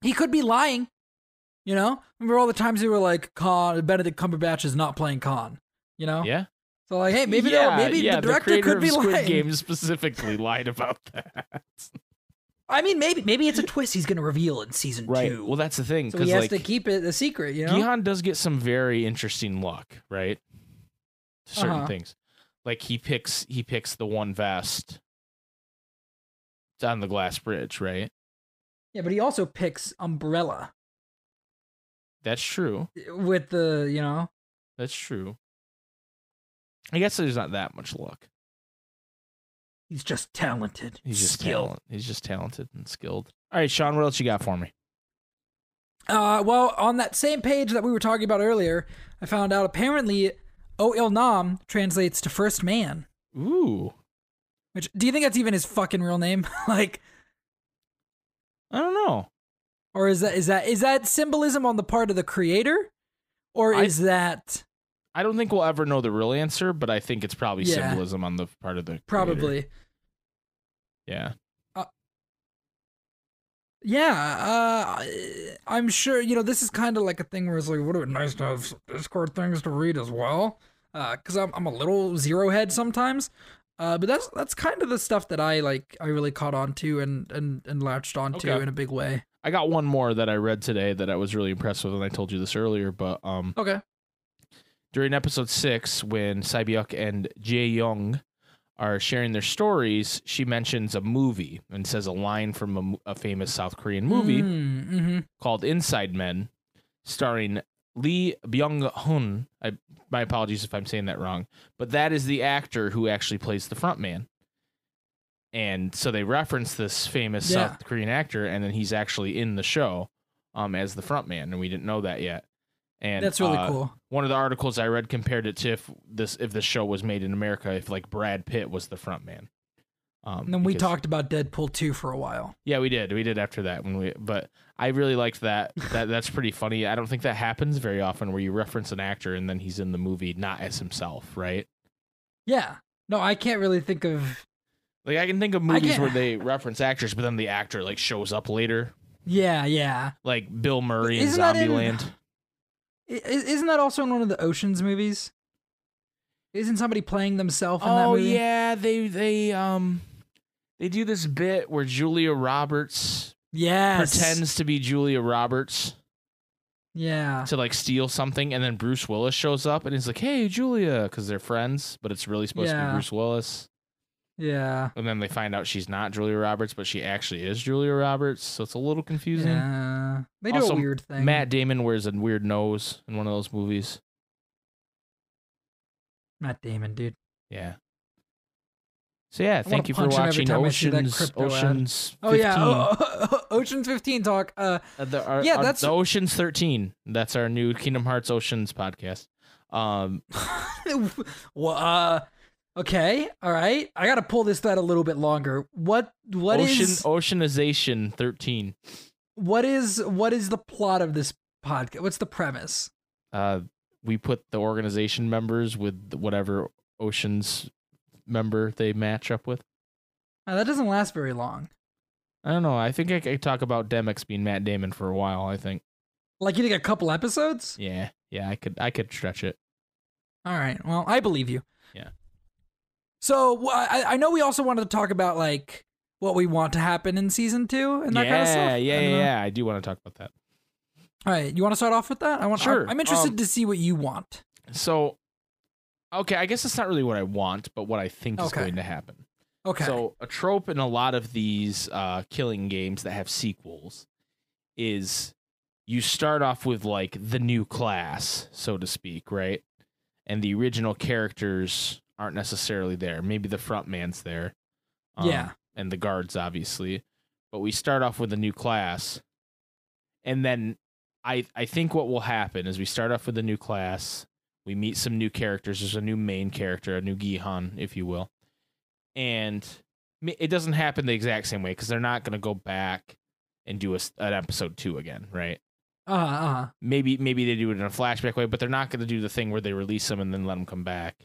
he could be lying. You know, remember all the times they were like, "Khan Benedict Cumberbatch is not playing Khan." You know, yeah, so like, hey, maybe yeah, no, maybe yeah, the director creator could be Squid lying. Game specifically lied about that. I mean, maybe maybe it's a twist he's going to reveal in season Right. two. Well, that's the thing so he has like to keep it a secret. You know, Gi-hun does get some very interesting luck, right? To certain Uh-huh. things, like he picks he picks the one vest on the glass bridge, right? yeah, but he also picks Umbrella That's true. with the you know. That's true. I guess there's not that much luck. He's just talented. He's just skilled. talent. He's just talented and skilled. All right, Sean, what else you got for me? Uh, well, on that same page that we were talking about earlier, I found out apparently O Il Nam translates to first man. Ooh, Which do you think that's even his fucking real name? like, I don't know. or is that is that is that symbolism on the part of the creator, or I- is that I don't think we'll ever know the real answer, but I think it's probably Yeah. symbolism on the part of the creator. probably? Yeah. Yeah, uh, I'm sure. You know, this is kind of like a thing where it's like, would it be nice to have Discord things to read as well? Because I'm I'm a little zero head sometimes. Uh, but that's that's kind of the stuff that I like. I really caught on to and and and latched onto Okay. in a big way. I got one more that I read today that I was really impressed with, and I told you this earlier. But um, Okay. during episode six, when Sae-byeok and Ji-yeong are sharing their stories, she mentions a movie and says a line from a, a famous South Korean movie Mm-hmm. called Inside Men, starring Lee Byung Hun. I, my apologies if I'm saying that wrong, but that is the actor who actually plays the front man. And so they reference this famous Yeah. South Korean actor, and then he's actually in the show um, as the front man, and we didn't know that yet. And That's really uh, cool. One of the articles I read compared it to if this if the show was made in America, if like Brad Pitt was the front man. Um, And then we because- talked about Deadpool 2 for a while. yeah, we did. We did after that when we but I really liked that. That that's pretty funny. I don't think that happens very often where you reference an actor and then he's in the movie not as himself, right? Yeah. No, I can't really think of. Like I can think of movies where they reference actors but then the actor like shows up later, Yeah, yeah. like Bill Murray in Isn't in- Zombieland. I- Isn't that also in one of the Ocean's movies? Isn't somebody playing themselves in that Oh movie? yeah, they they um they do this bit where Julia Roberts Yes. pretends to be Julia Roberts Yeah. to like steal something and then Bruce Willis shows up and he's like, "Hey, Julia," cuz they're friends, but it's really supposed to be Bruce Willis. Yeah. And then they find out she's not Julia Roberts, but she actually is Julia Roberts. So it's a little confusing. Yeah. They do Also, a weird thing. Matt Damon wears a weird nose in one of those movies. Matt Damon, dude. Yeah. So yeah, wanna thank you for punch him every watching time I see that Oceans ad. Oceans 15. Oh yeah, oh, Ocean's 15 talk. Uh, Uh, the, our, Yeah, our- that's- the Oceans 13. That's our new Kingdom Hearts Oceans podcast. Um, well, uh, okay, all right. I got to pull this thread a little bit longer. What what is Ocean Oceanization 13. what is what is the plot of this podcast? What's the premise? Uh, we put the organization members with whatever Oceans member they match up with. Uh, that doesn't last very long. I don't know. I think I could talk about Demyx being Matt Damon for a while. I think. Like you think a couple episodes? Yeah, yeah. I could. I could stretch it. All right. Well, I believe you. Yeah. So I, I know we also wanted to talk about like what we want to happen in season two and that yeah, kind of stuff. yeah, yeah, yeah. I do want to talk about that. All right. You want to start off with that? I want. Sure, I'm interested um, to see what you want. So, okay, I guess it's not really what I want, but what I think is Okay. going to happen. Okay. So, a trope in a lot of these uh, killing games that have sequels is you start off with like the new class, so to speak, right? And the original characters aren't necessarily there. Maybe the front man's there. um, Yeah. And the guards, obviously. But we start off with a new class. And then I I think what will happen is we start off with a new class. We meet some new characters. There's a new main character, a new Gi-hun, if you will. And it doesn't happen the exact same way because they're not going to go back and do a, an episode two again, right? uh uh. Maybe maybe they do it in a flashback way, but they're not going to do the thing where they release them and then let them come back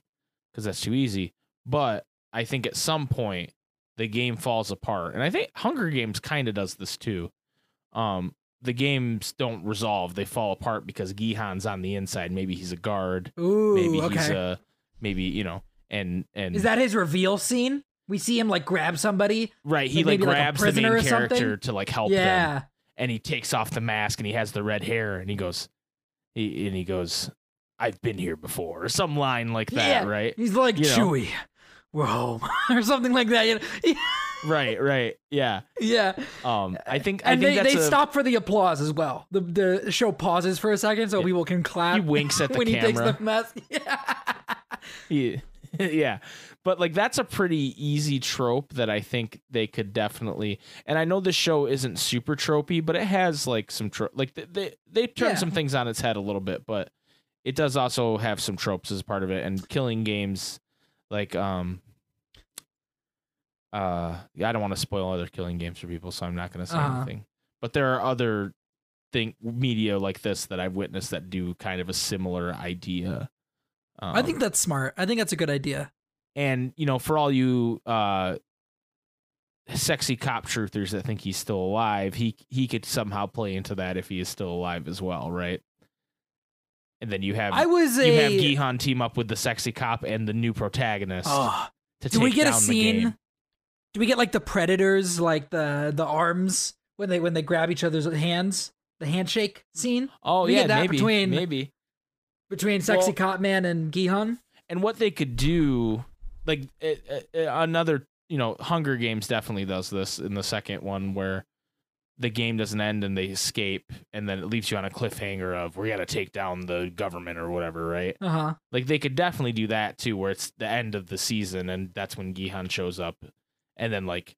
because that's too easy. But I think at some point the game falls apart, and I think Hunger Games kind of does this too. Um, the games don't resolve; they fall apart because Gi-hun's on the inside. Maybe he's a guard. Ooh. maybe okay. he's a maybe you know, and and Is that his reveal scene? We see him like grab somebody. right? He like, like, maybe like grabs the main character something? to like help them. yeah. and he takes off the mask and he has the red hair and he goes he and he goes i've been here before or some line like that Yeah. right He's like You know. Chewy. We're home or something like that. You know? right right yeah yeah. um i think i And think they, they a, stop for the applause as well. The the show pauses for a second so Yeah. people can clap. he winks at the when he takes camera the mask. Yeah. Yeah but like that's a pretty easy trope that i think they could definitely and i know this show isn't super tropey but it has like some tro- like they they, they turn Yeah. some things on its head a little bit but it does also have some tropes as part of it and killing games like um uh yeah, i don't want to spoil other killing games for people so i'm not going to say Uh-huh. anything but there are other thing media like this that i've witnessed that do kind of a similar idea I Um, think that's smart. I think that's a good idea. and you know for all you uh sexy cop truthers that think he's still alive he he could somehow play into that if he is still alive as well right and then you have I was a. you have Gi-hun team up with the sexy cop and the new protagonist to do take we get a scene? Do we get like the predators, like the the arms when they when they grab each other's hands, the handshake scene Oh We yeah, that maybe between- maybe. between Sexy Well- Cop Man and Gi-hun? And what they could do, like it, it, it- another you know Hunger Games definitely does this in the second one where the game doesn't end and they escape and then it leaves you on a cliffhanger of we got to take down the government or whatever, right? Uh huh. Like they could definitely do that too, where it's the end of the season and that's when Gi-hun shows up, and then like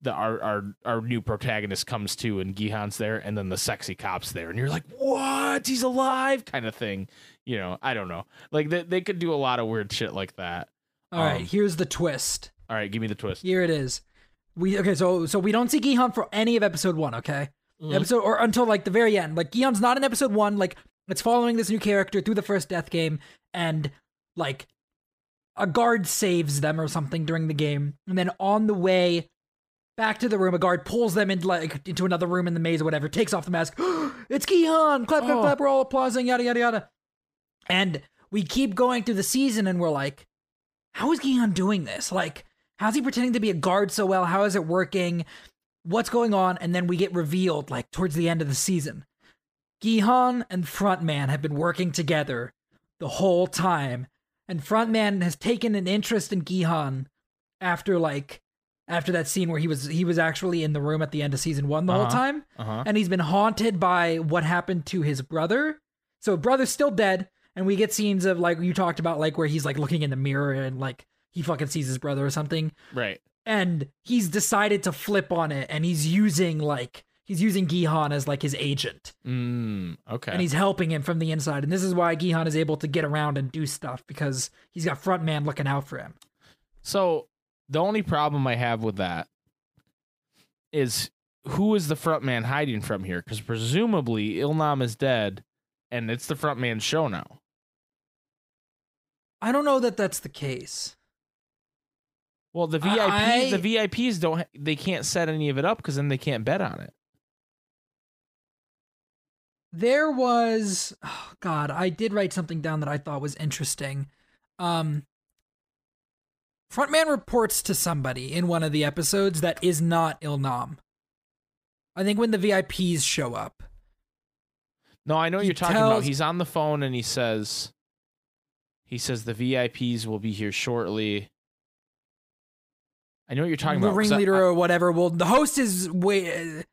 the our our our new protagonist comes to and Gi-hun's there, and then the sexy cops there, and you're like, what? He's alive, kind of thing. You know, I don't know. Like they they could do a lot of weird shit like that. All right. Um, Here's the twist. All right, give me the twist. Here it is. We okay. So so we don't see Gi-hun for any of episode one. Okay. Mhm. Episode or until like the very end. Like Gi-hun's not in episode one. Like it's following this new character through the first death game, and like a guard saves them or something during the game, and then on the way back to the room, a guard pulls them into like into another room in the maze or whatever, takes off the mask. it's Gi-hun! Clap, clap, Oh. clap. We're all applauding. Yada yada yada. And we keep going through the season, and we're like, how is Gi-hun doing this? Like, how's he pretending to be a guard so well? How is it working? What's going on? And then we get revealed, like, towards the end of the season. Gi-hun and Frontman have been working together the whole time. And Frontman has taken an interest in Gi-hun after, like, after that scene where he was he was actually in the room at the end of season one the whole Uh-huh. time Uh huh. and he's been haunted by what happened to his brother. So brother's still dead, and we get scenes of like you talked about, like where he's like looking in the mirror and like he fucking sees his brother or something, Right. and he's decided to flip on it, and he's using like he's using Gi-hun as like his agent, Mm, okay. and he's helping him from the inside, and this is why Gi-hun is able to get around and do stuff because he's got front man looking out for him. So the only problem I have with that is who is the front man hiding from here? Because presumably Ilnam is dead, and it's the front man's show now. I don't know that that's the case. Well, the I- VIPs, the VIPs don't. They can't set any of it up because then they can't bet on it. There was oh god i did write something down that i thought was interesting um frontman reports to somebody in one of the episodes that is not ilnam i think when the vips show up No, I know what you're talking about. He's on the phone and he says, he says the VIPs will be here shortly. I know what you're talking about. the about. I- ringleader I- or whatever well the host is wait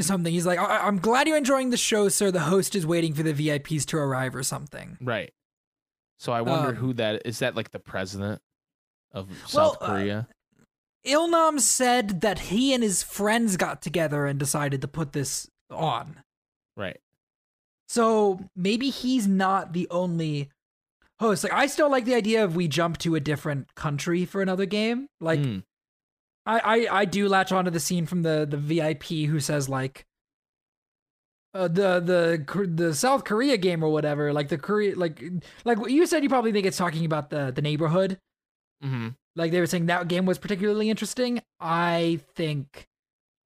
something he's like I- i'm glad you're enjoying the show sir the host is waiting for the vips to arrive or something right. So I wonder Um, who that is. That like the president of Well, South uh, Korea? ilnam said that he and his friends got together and decided to put this on right. So maybe he's not the only host. Like I still like the idea of we jump to a different country for another game. Like Mm, I, I I do latch onto the scene from the the VIP who says like uh, the the the South Korea game or whatever. Like the Korea like like what you said you probably think it's talking about the the neighborhood. mhm. Like they were saying that game was particularly interesting. I think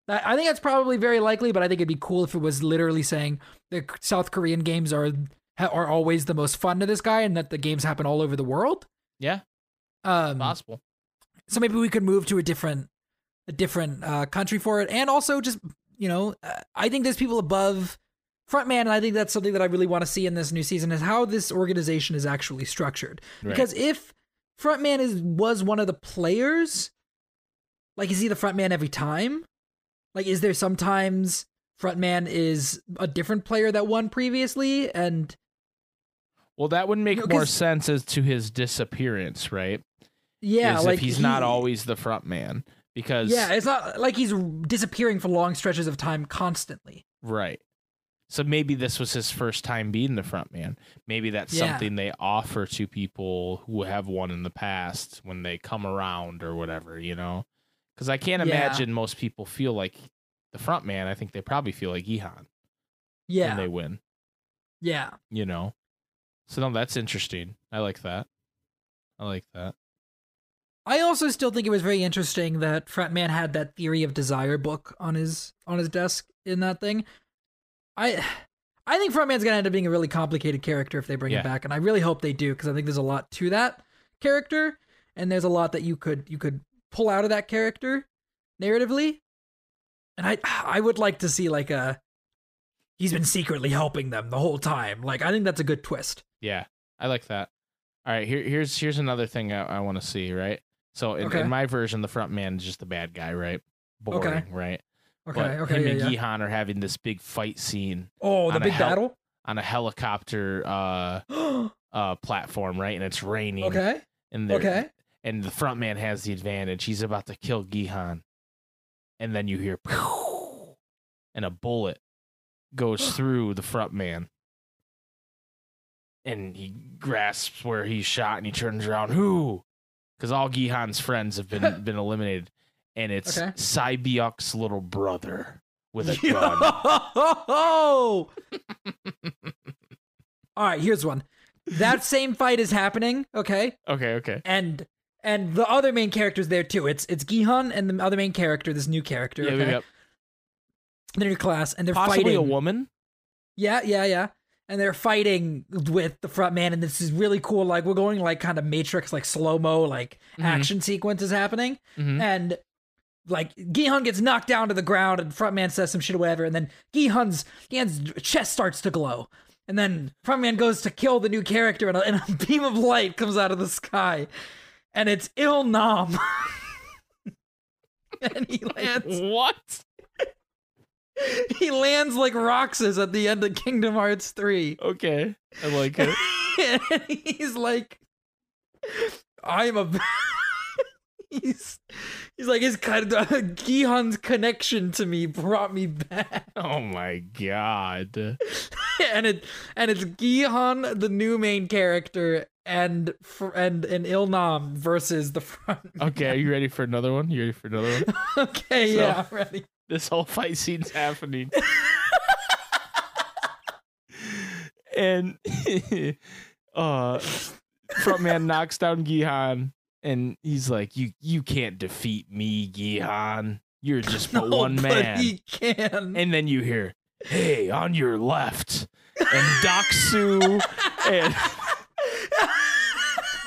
that I think that's probably very likely, but I think it'd be cool if it was literally saying the South Korean games are are always the most fun to this guy, and that the games happen all over the world. Yeah, Um, possible. So maybe we could move to a different a different uh, country for it, and also just you know, uh, I think there's people above frontman, and I think that's something that I really want to see in this new season is how this organization is actually structured. Right. Because if frontman is was one of the players, like is he the frontman every time? Like is there sometimes frontman is a different player that won previously and Well, that would make No, more 'cause- sense as to his disappearance, right? Yeah, like if he's he- not always the front man, because Yeah, it's not like he's disappearing for long stretches of time constantly. right. So maybe this was his first time being the front man. Maybe that's Yeah. something they offer to people who have won in the past when they come around or whatever, you know? Because I can't Yeah. imagine most people feel like the front man. I think they probably feel like Gi-hun Yeah. when they win, yeah. you know? So no, that's interesting. I like that. I like that. I also still think it was very interesting that Frontman had that Theory of Desire book on his on his desk in that thing. I I think Frontman's gonna end up being a really complicated character if they bring Yeah. him back, and I really hope they do because I think there's a lot to that character, and there's a lot that you could you could pull out of that character narratively. And I I would like to see like a he's been secretly helping them the whole time. Like I think that's a good twist. Yeah, I like that. All right, here, here's here's another thing I, I want to see. Right. So in, Okay. in my version, the front man is just the bad guy, right? Boring, right? Okay, but okay, him yeah, and yeah. Gi-hun are having this big fight scene Oh, the big hel- battle. on a helicopter uh uh platform, right? And it's raining. okay, And okay. and the front man has the advantage. He's about to kill Gi-hun. And then you hear and a bullet goes through the front man. And he grasps where he's shot and he turns around. Who? Because all Gi-hun's friends have been been eliminated. And it's Okay. Sae-byeok's little brother with a gun. All right, here's one. That same fight is happening, okay? Okay, okay. And and the other main character's there too. It's it's Gi-hun and the other main character, this new character, Yeah, okay? yeah. They're in class and they're Possibly fighting. a woman. Yeah, yeah, yeah. And they're fighting with the front man, and this is really cool. Like we're going like kind of Matrix, like slow mo, like Mhm. action sequence is happening, Mhm. and like Gi-hun gets knocked down to the ground, and front man says some shit or whatever, and then Gi-hun's Gi-hun's chest starts to glow, and then front man goes to kill the new character, and a, and a beam of light comes out of the sky, and it's Il Nam, and he lands What? he lands like Roxas at the end of Kingdom Hearts three. Okay. I like it. and he's like, I'm a. he's he's like his kind of Gi-hun's connection to me brought me back, oh my god. and it and it's Gi-hun, the new main character, and fr- and and Ilnam versus the front. man. Okay, are you ready for another one? You ready for another one? okay, So- yeah, I'm ready. This whole fight scene's happening. and uh front man knocks down Gi-hun and he's like, You you can't defeat me, Gi-hun. You're just but one man. But he can. And then you hear, Hey, on your left. And Deok-su and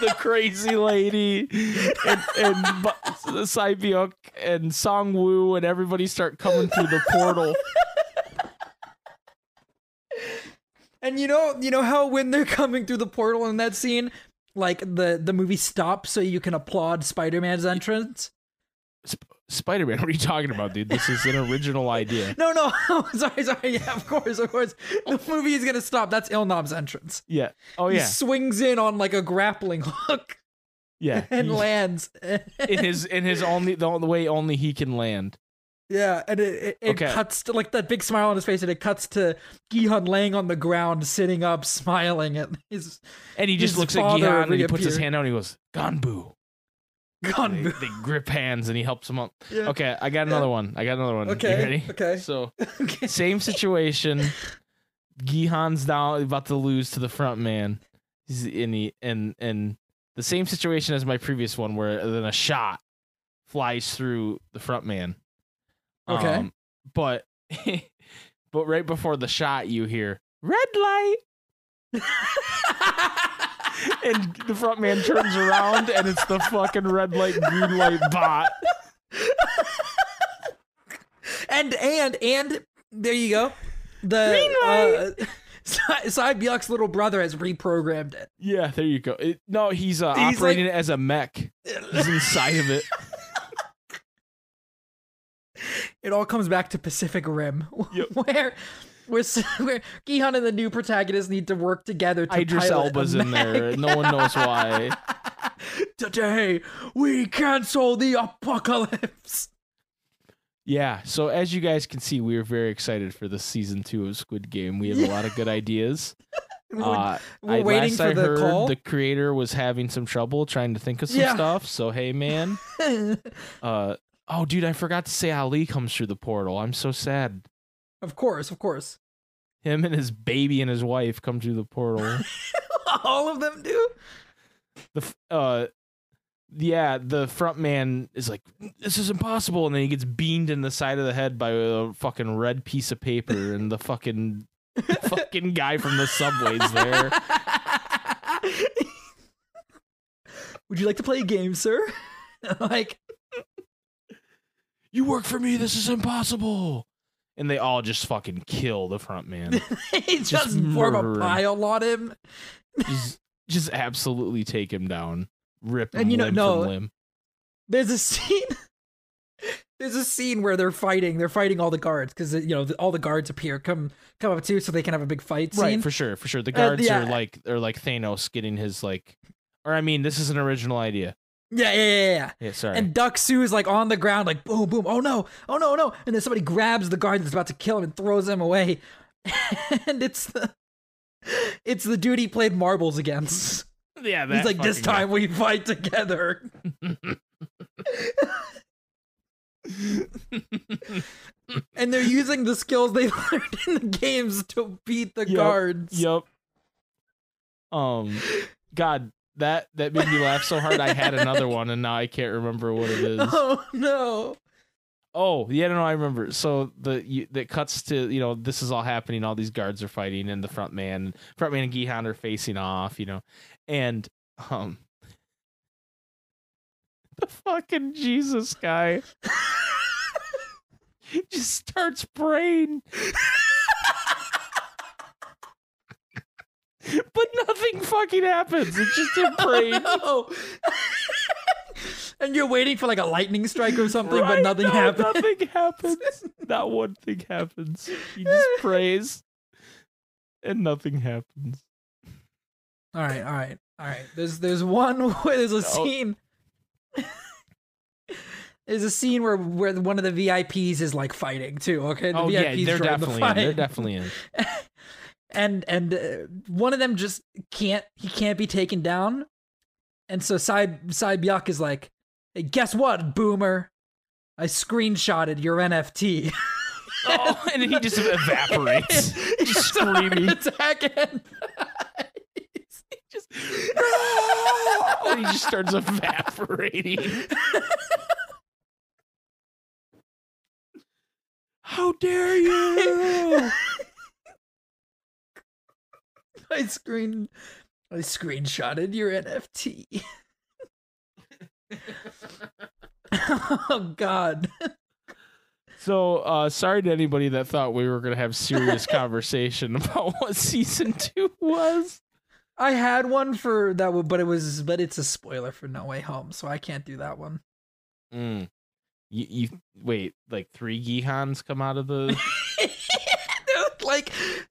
the crazy lady and, and Sae-byeok and Sang-woo and everybody start coming through the portal. And you know, you know how when they're coming through the portal in that scene, like the the movie stops so you can applaud Spider-Man's entrance. Sp- Spider Man, what are you talking about, dude? This is an original idea. No, no, sorry, sorry. Yeah, of course, of course. The movie is gonna stop. That's Ilnam's entrance. Yeah. Oh He yeah. swings in on like a grappling hook Yeah. and He- lands. in his in his only the only way only he can land. yeah, and it it, it Okay. cuts to like that big smile on his face, and it cuts to Gi-hun laying on the ground, sitting up, smiling at his And he just looks at Gi-hun and he puts his hand out and he goes, Ganbu. They, gun. they grip hands and he helps him up. Yeah. Okay, I got another one. I got another one. Okay, You ready? okay. So Okay. same situation. Gi-hun's down about to lose to the front man. He's in the and and the same situation as my previous one where then a shot flies through the front man. Okay. Um, but but right before the shot you hear red light and the front man turns around and it's the fucking red light green light bot. and and and there you go. The uh, Sae-byeok's little brother has reprogrammed it. Yeah, there you go. It, no, he's uh, He's operating it as a mech. He's inside of it. It all comes back to Pacific Rim, Yep. where where where Gi-hun and the new protagonist need to work together to Idris Elba's in there. No one knows why. Today we cancel the apocalypse. Yeah, so as you guys can see, we are very excited for the season two of Squid Game. We have a lot of good ideas. We're, Uh, we're I, waiting last for I the heard, call. the creator was having some trouble trying to think of some Yeah. stuff. So hey, man. Uh, oh, dude, I forgot to say Ali comes through the portal. I'm so sad. Of course, of course. Him and his baby and his wife come through the portal. all of them do. the uh, yeah, the front man is like, "This is impossible," and then he gets beamed in the side of the head by a fucking red piece of paper, and the fucking fucking guy from the subway's there. Would you like to play a game, sir? like, You work for me. This is impossible. And they all just fucking kill the front man. he just, form a pile on him. just just absolutely take him down, rip him And you know- limb no, from limb. There's a scene. There's a scene where they're fighting. They're fighting all the guards because you know the, all the guards appear, come come up too, so they can have a big fight scene. Right, for sure, for sure. The Uh, guards yeah. are like are like Thanos getting his like, or I mean, this is an original idea. Yeah, yeah, yeah, yeah. Yeah, sorry. And Deok-su is like on the ground, like boom, boom. Oh no, oh no, no. And then somebody grabs the guard that's about to kill him and throws him away. and it's the it's the dude he played marbles against. yeah, He's like, this time we fight together. and they're using the skills they learned in the games to beat the Yep, guards. Yep. Um, God, that that made me laugh so hard. I had another one, and now I can't remember what it is. Oh no. Oh, yeah, no, I remember. So the you, that cuts to you know this is all happening. All these guards are fighting, and the front man, front man and Gihan are facing off. You know, and um, the fucking Jesus guy just starts praying. but nothing fucking happens. It's just him praying. No. and you're waiting for like a lightning strike or something, but nothing no, happens. Nothing happens. Not one thing happens. He just prays, and nothing happens. All right, all right, all right. There's there's one where there's a Oh. scene. there's a scene where where one of the VIPs is like fighting too. Okay, the oh VIPs yeah, they're join the definitely in. They're definitely in. And and uh, one of them just can't he can't be taken down and so Sai Sae-byeok is like hey, guess what boomer i screenshotted your nft Oh, and he just evaporates, just screaming. attack and Just no! He just starts evaporating. How dare you! I screen i screenshotted your nft oh god So, uh, sorry to anybody that thought we were gonna have serious conversation about what season two was. i had one for that one, but it was but it's a spoiler for no way home so i can't do that one Mm. You, you wait, like three Gi-huns come out of the.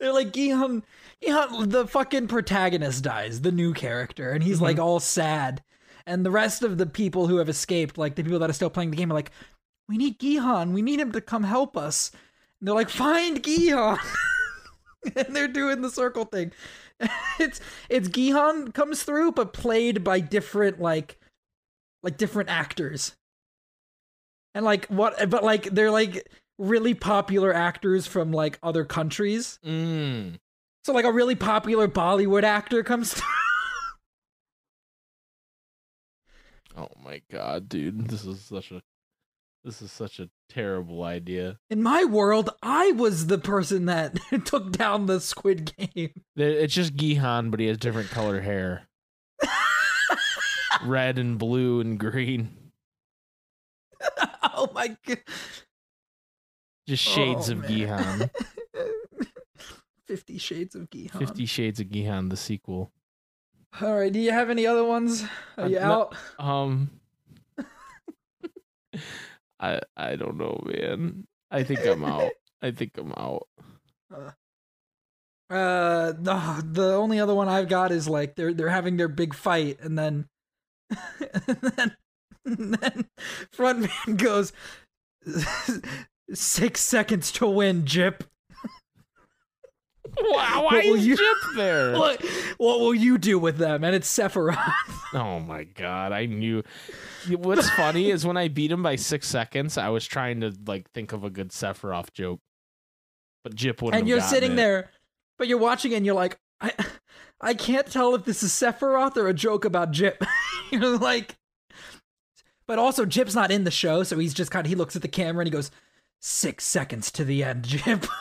they're like they're Gi-hun Gi-hun the fucking protagonist dies, the new character, and he's like mm-hmm. all sad. And the rest of the people who have escaped, like the people that are still playing the game, are like, We need Gi-hun, we need him to come help us. And they're like, Find Gi-hun And they're doing the circle thing. It's it's Gi-hun comes through, but played by different like like different actors. And like what but like they're like really popular actors from like other countries. Mm. So like a really popular Bollywood actor comes through. Oh my god, dude, this is such a. This is such a terrible idea. In my world, I was the person that took down the Squid Game. It's just Gi-hun, but he has different color hair, red and blue and green, oh my god. Just shades Oh, of man. Gi-hun. Fifty Shades of Gi-hun. Fifty Shades of Gi-hun, the sequel. All right, do you have any other ones? Are Uh, you no- out? Um, I I don't know, man. I think I'm out. I think I'm out. Uh, the the only other one I've got is like they're they're having their big fight, and then and then, and then frontman goes six seconds to win, Jip. Wow, What why will is you- Jip there? What what will you do with them? And it's Sephiroth. Oh my god, I knew. What's funny is when I beat him by six seconds, I was trying to like think of a good Sephiroth joke, but Jip wouldn't. and you're sitting it. there, but you're watching and you're like, I, I can't tell if this is Sephiroth or a joke about Jip. you're like, but also Jip's not in the show, so he's just kind of he looks at the camera and he goes, six seconds to the end, Jip.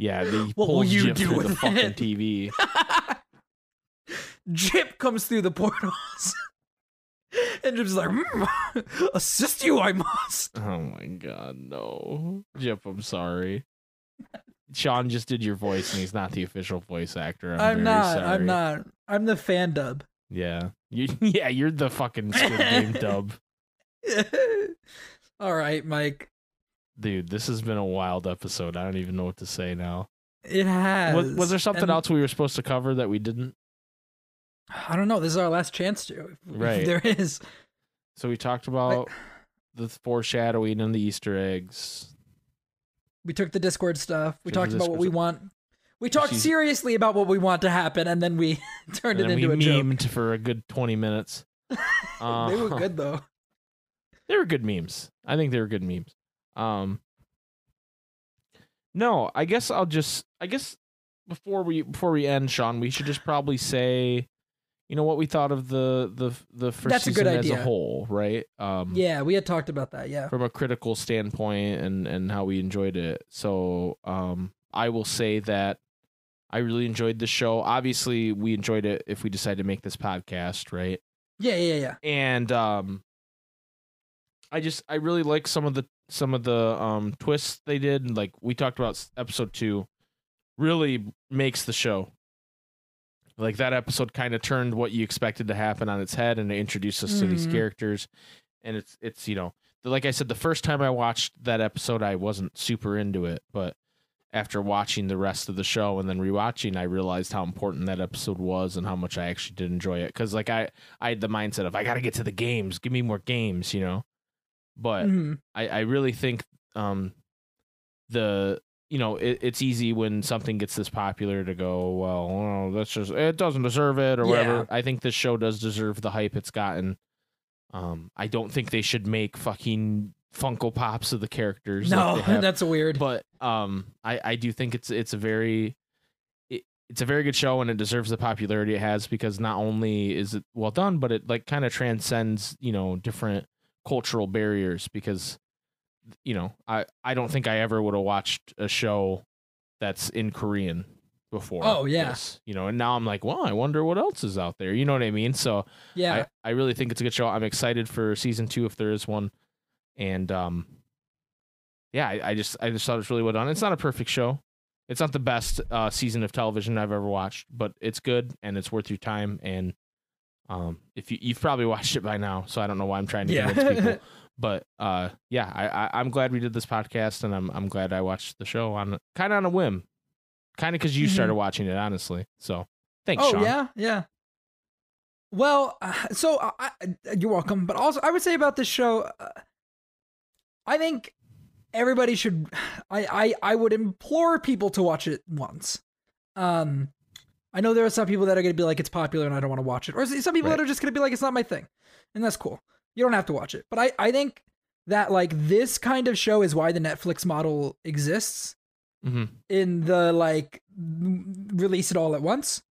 Yeah, they What will you Jip do through the with fucking? TV. Jip comes through the portals. And Jip's like, "Mm, assist you, I must. Oh my god, no, Jip, I'm sorry. Sean just did your voice, and he's not the official voice actor. I'm, I'm not. sorry. I'm not. I'm the fan dub. Yeah, you, yeah, you're the fucking Squid Game dub, All right, Mike. dude. This has been a wild episode. I don't even know what to say now. It has. Was, was there something And else we were supposed to cover that we didn't? I don't know. This is our last chance to. If, Right. there is. So we talked about the foreshadowing and the Easter eggs. We took the Discord stuff. We talked about what we want. We talked She's- seriously about what we want to happen, and then we turned and it into we a joke. memed for a good twenty minutes. Uh, they were good though. They were good memes. I think they were good memes. Um No, I guess I'll just I guess before we before we end, Sean, we should just probably say you know what we thought of the the the first That's a season good as a whole, right? Um Yeah, we had talked about that. Yeah. from a critical standpoint and and how we enjoyed it. So, um I will say that I really enjoyed the show. Obviously, we enjoyed it if we decided to make this podcast, right? Yeah, yeah, yeah. and um i just i really like some of the some of the um twists they did like we talked about episode 2 really makes the show like that episode kind of turned what you expected to happen on its head and it introduced us to these Mhm. characters and it's it's you know like i said the first time i watched that episode i wasn't super into it but after watching the rest of the show and then rewatching i realized how important that episode was and how much i actually did enjoy it because like i I had the mindset of I got to get to the games, give me more games, you know. But Mhm. I, I really think um the you know it, it's easy when something gets this popular to go well oh, that's just it doesn't deserve it or Yeah. whatever. I think this show does deserve the hype it's gotten. Um, I don't think they should make fucking Funko Pops of the characters. like No, have that's weird. but um i i do think it's it's a very it, it's a very good show and it deserves the popularity it has because not only is it well done but it like kind of transcends you know different cultural barriers because you know i i don't think i ever would have watched a show that's in korean before Oh, yeah. you know and now i'm like well i wonder what else is out there you know what i mean so yeah. I, I really think it's a good show. I'm excited for season two if there is one. And um yeah, I, I just I just thought it was really well done. It's not a perfect show. It's not the best uh season of television I've ever watched, but it's good and it's worth your time. And um if you you've probably watched it by now, so I don't know why I'm trying to convince yeah. people. But uh yeah, I, I I'm glad we did this podcast and I'm I'm glad I watched the show on kind of on a whim. Kind of because you Mhm. started watching it, honestly. So thanks, oh Sean. yeah, yeah. Well, uh, so I, I, you're welcome. But also, I would say about this show, uh, I think everybody should. I, I I would implore people to watch it once. Um, I know there are some people that are going to be like it's popular and I don't want to watch it, or some people Right. that are just going to be like it's not my thing, and that's cool. You don't have to watch it, but I I think that like this kind of show is why the Netflix model exists Mm-hmm. in the like release it all at once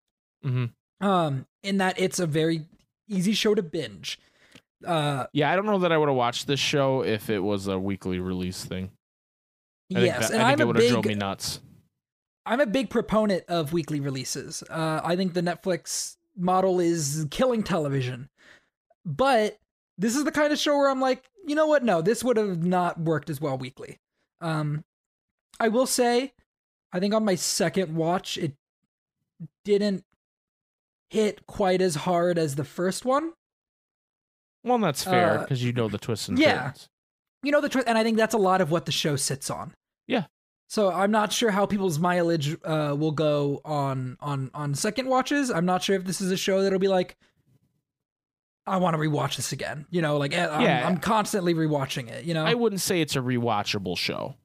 Mm-hmm. um in that it's a very easy show to binge uh Yeah, I don't know that I would have watched this show if it was a weekly release thing. I yes think that, and I think i'm it would have drove me nuts. I'm a big proponent of weekly releases uh i think the netflix model is killing television but this is the kind of show where i'm like you know what no this would have not worked as well weekly um i will say i think on my second watch it didn't hit quite as hard as the first one Well, that's fair uh, because you know the twists and yeah. turns. you know the truth and i think that's a lot of what the show sits on Yeah. So i'm not sure how people's mileage uh, will go on on on second watches i'm not sure if this is a show that'll be like i want to rewatch this again you know like eh, I'm, Yeah. I'm constantly rewatching it you know I wouldn't say it's a rewatchable show.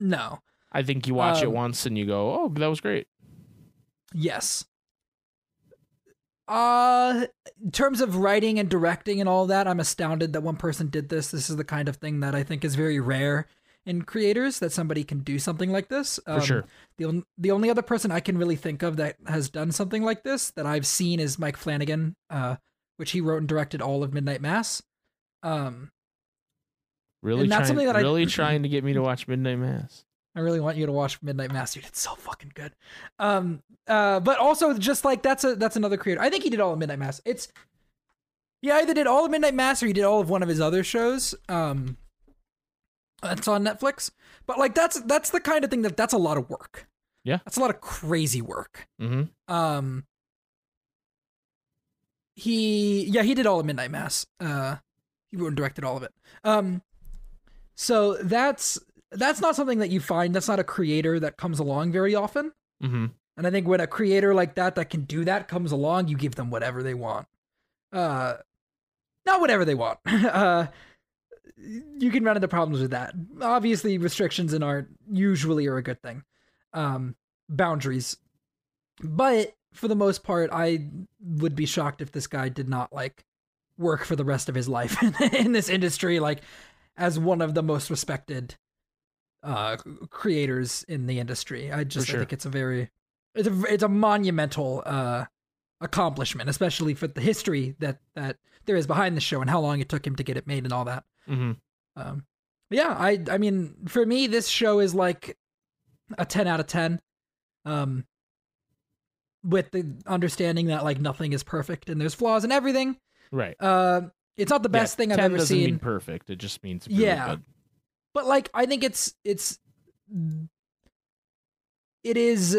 no I think you watch it Um, once and you go, "Oh, that was great." yes uh in terms of writing and directing and all that i'm astounded that one person did this this is the kind of thing that i think is very rare in creators that somebody can do something like this For Um, sure. The, on- the only other person I can really think of that has done something like this that I've seen is Mike Flanagan, uh, which he wrote and directed all of Midnight Mass. Um, Really that's trying, something that I- really trying to get me to watch Midnight Mass. I really want you to watch Midnight Mass, dude. It's so fucking good. Um, uh, but also just like that's a that's another creator. I think he did all of Midnight Mass. It's he either did all of Midnight Mass or he did all of one of his other shows. Um, that's on Netflix. But like that's that's the kind of thing that that's a lot of work. Yeah. That's a lot of crazy work. Mm-hmm. Um he yeah, he did all of Midnight Mass. Uh he wrote and directed all of it. Um so that's that's not something that you find. That's not a creator that comes along very often. Mm-hmm. And I think when a creator like that that can do that comes along, you give them whatever they want. Uh not whatever they want. uh you can run into problems with that. Obviously, restrictions in art usually are a good thing. Um boundaries. But for the most part, I would be shocked if this guy did not like work for the rest of his life in this industry like as one of the most respected uh creators in the industry. I just sure. I think it's a very it's a it's a monumental uh accomplishment, especially for the history that that there is behind the show and how long it took him to get it made and all that. Mm-hmm. Um yeah, I I mean for me this show is like a 10 out of 10. Um with the understanding that like nothing is perfect and there's flaws and everything. Right. Uh, it's not the best Yeah, thing I've 10 ever doesn't seen. mean perfect. It just means really Yeah. good. but like I think it's it's it is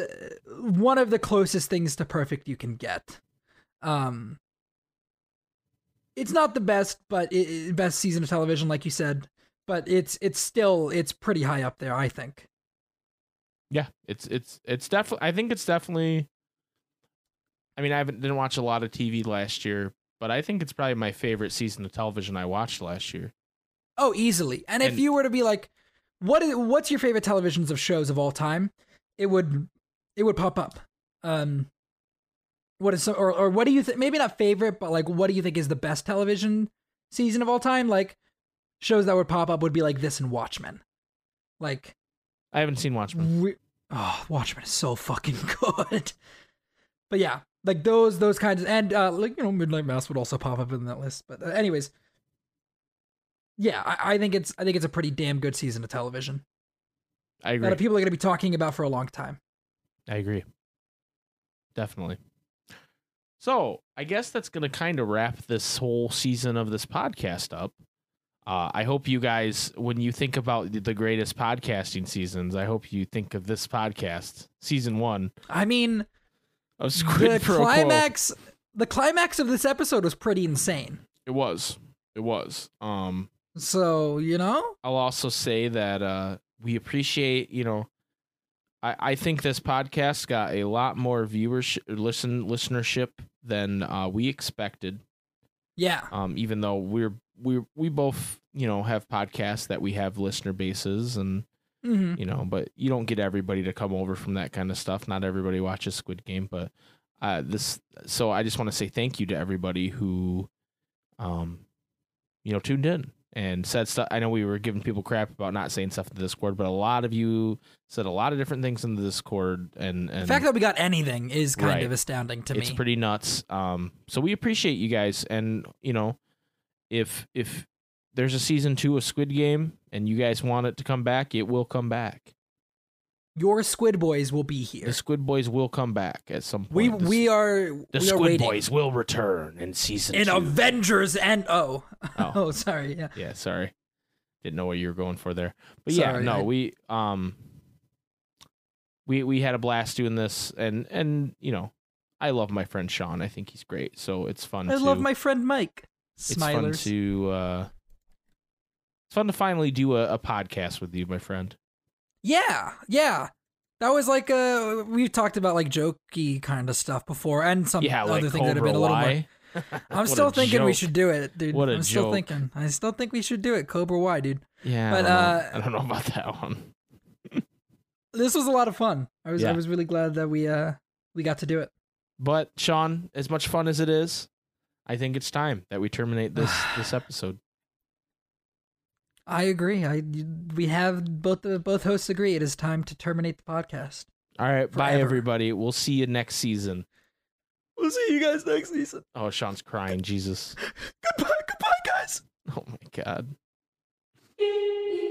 one of the closest things to perfect you can get. Um it's not the best, but it, best season of television like you said, but it's it's still it's pretty high up there, I think. Yeah, it's it's it's definitely. I think it's definitely. I mean, I haven't didn't watch a lot of TV last year, but I think it's probably my favorite season of television I watched last year. Oh, easily. And if you were to be like, what is what's your favorite televisions of shows of all time? It would it would pop up. Um what is or or what do you think maybe not favorite, but like what do you think is the best television season of all time? Like shows that would pop up would be like this and Watchmen. Like I haven't seen Watchmen. re- oh, Watchmen is so fucking good. But yeah, like those those kinds of and uh like you know Midnight Mass would also pop up in that list. But uh, anyways, yeah, I, I think it's I think it's a pretty damn good season of television I agree. that people are going to be talking about for a long time. I agree. Definitely. So I guess that's gonna kind of wrap this whole season of this podcast up. Uh, I hope you guys, when you think about the- greatest podcasting seasons, I hope you think of this podcast, season one I mean, of Squid the Pro Quo. climax the climax of this episode was pretty insane. It was. It was. Um, So, you know, I'll also say that uh, we appreciate, you know, I, I think this podcast got a lot more viewership, listen, listenership than uh, we expected. yeah. Um, even though we're we we both, you know, have podcasts that we have listener bases and hmm you know, but you don't get everybody to come over from that kind of stuff. Not everybody watches Squid Game, but uh, this. So I just want to say thank you to everybody who, um, you know, tuned in and said stuff. I know we were giving people crap about not saying stuff in the Discord, but a lot of you said a lot of different things in the Discord, and and The fact that we got anything is kind Right. of astounding to it's me. It's pretty nuts. Um, so we appreciate you guys, and you know, if if there's a season two of Squid Game and you guys want it to come back, it will come back. Your Squid Boys will be here. The Squid Boys will come back at some we point. The- we are the we Squid waiting. Boys will return in season in two. Avengers and oh. Oh. oh sorry yeah yeah, sorry, didn't know what you were going for there. But yeah, no, I- we um, we we had a blast doing this, and and you know, I love my friend Sean. I think he's great. So it's fun. I to, love my friend Mike It's fun to. uh It's fun to finally do a, a podcast with you, my friend. Yeah yeah that was like uh we've talked about like jokey kind of stuff before and some yeah, other like things that have been a little more. I'm still thinking we should do it dude What a I'm still joke. thinking I still think we should do it Cobra Y dude Yeah, But, I, don't know. uh, I don't know about that one. this was a lot of fun I was I was really glad that we uh we got to do it But Sean, as much fun as it is, I think it's time that we terminate this this episode. I agree. I we have both the both hosts agree it is time to terminate the podcast. All right, forever. bye everybody. We'll see you next season. We'll see you guys next season. Oh, Sean's crying. Jesus. goodbye, goodbye, guys. Oh my god.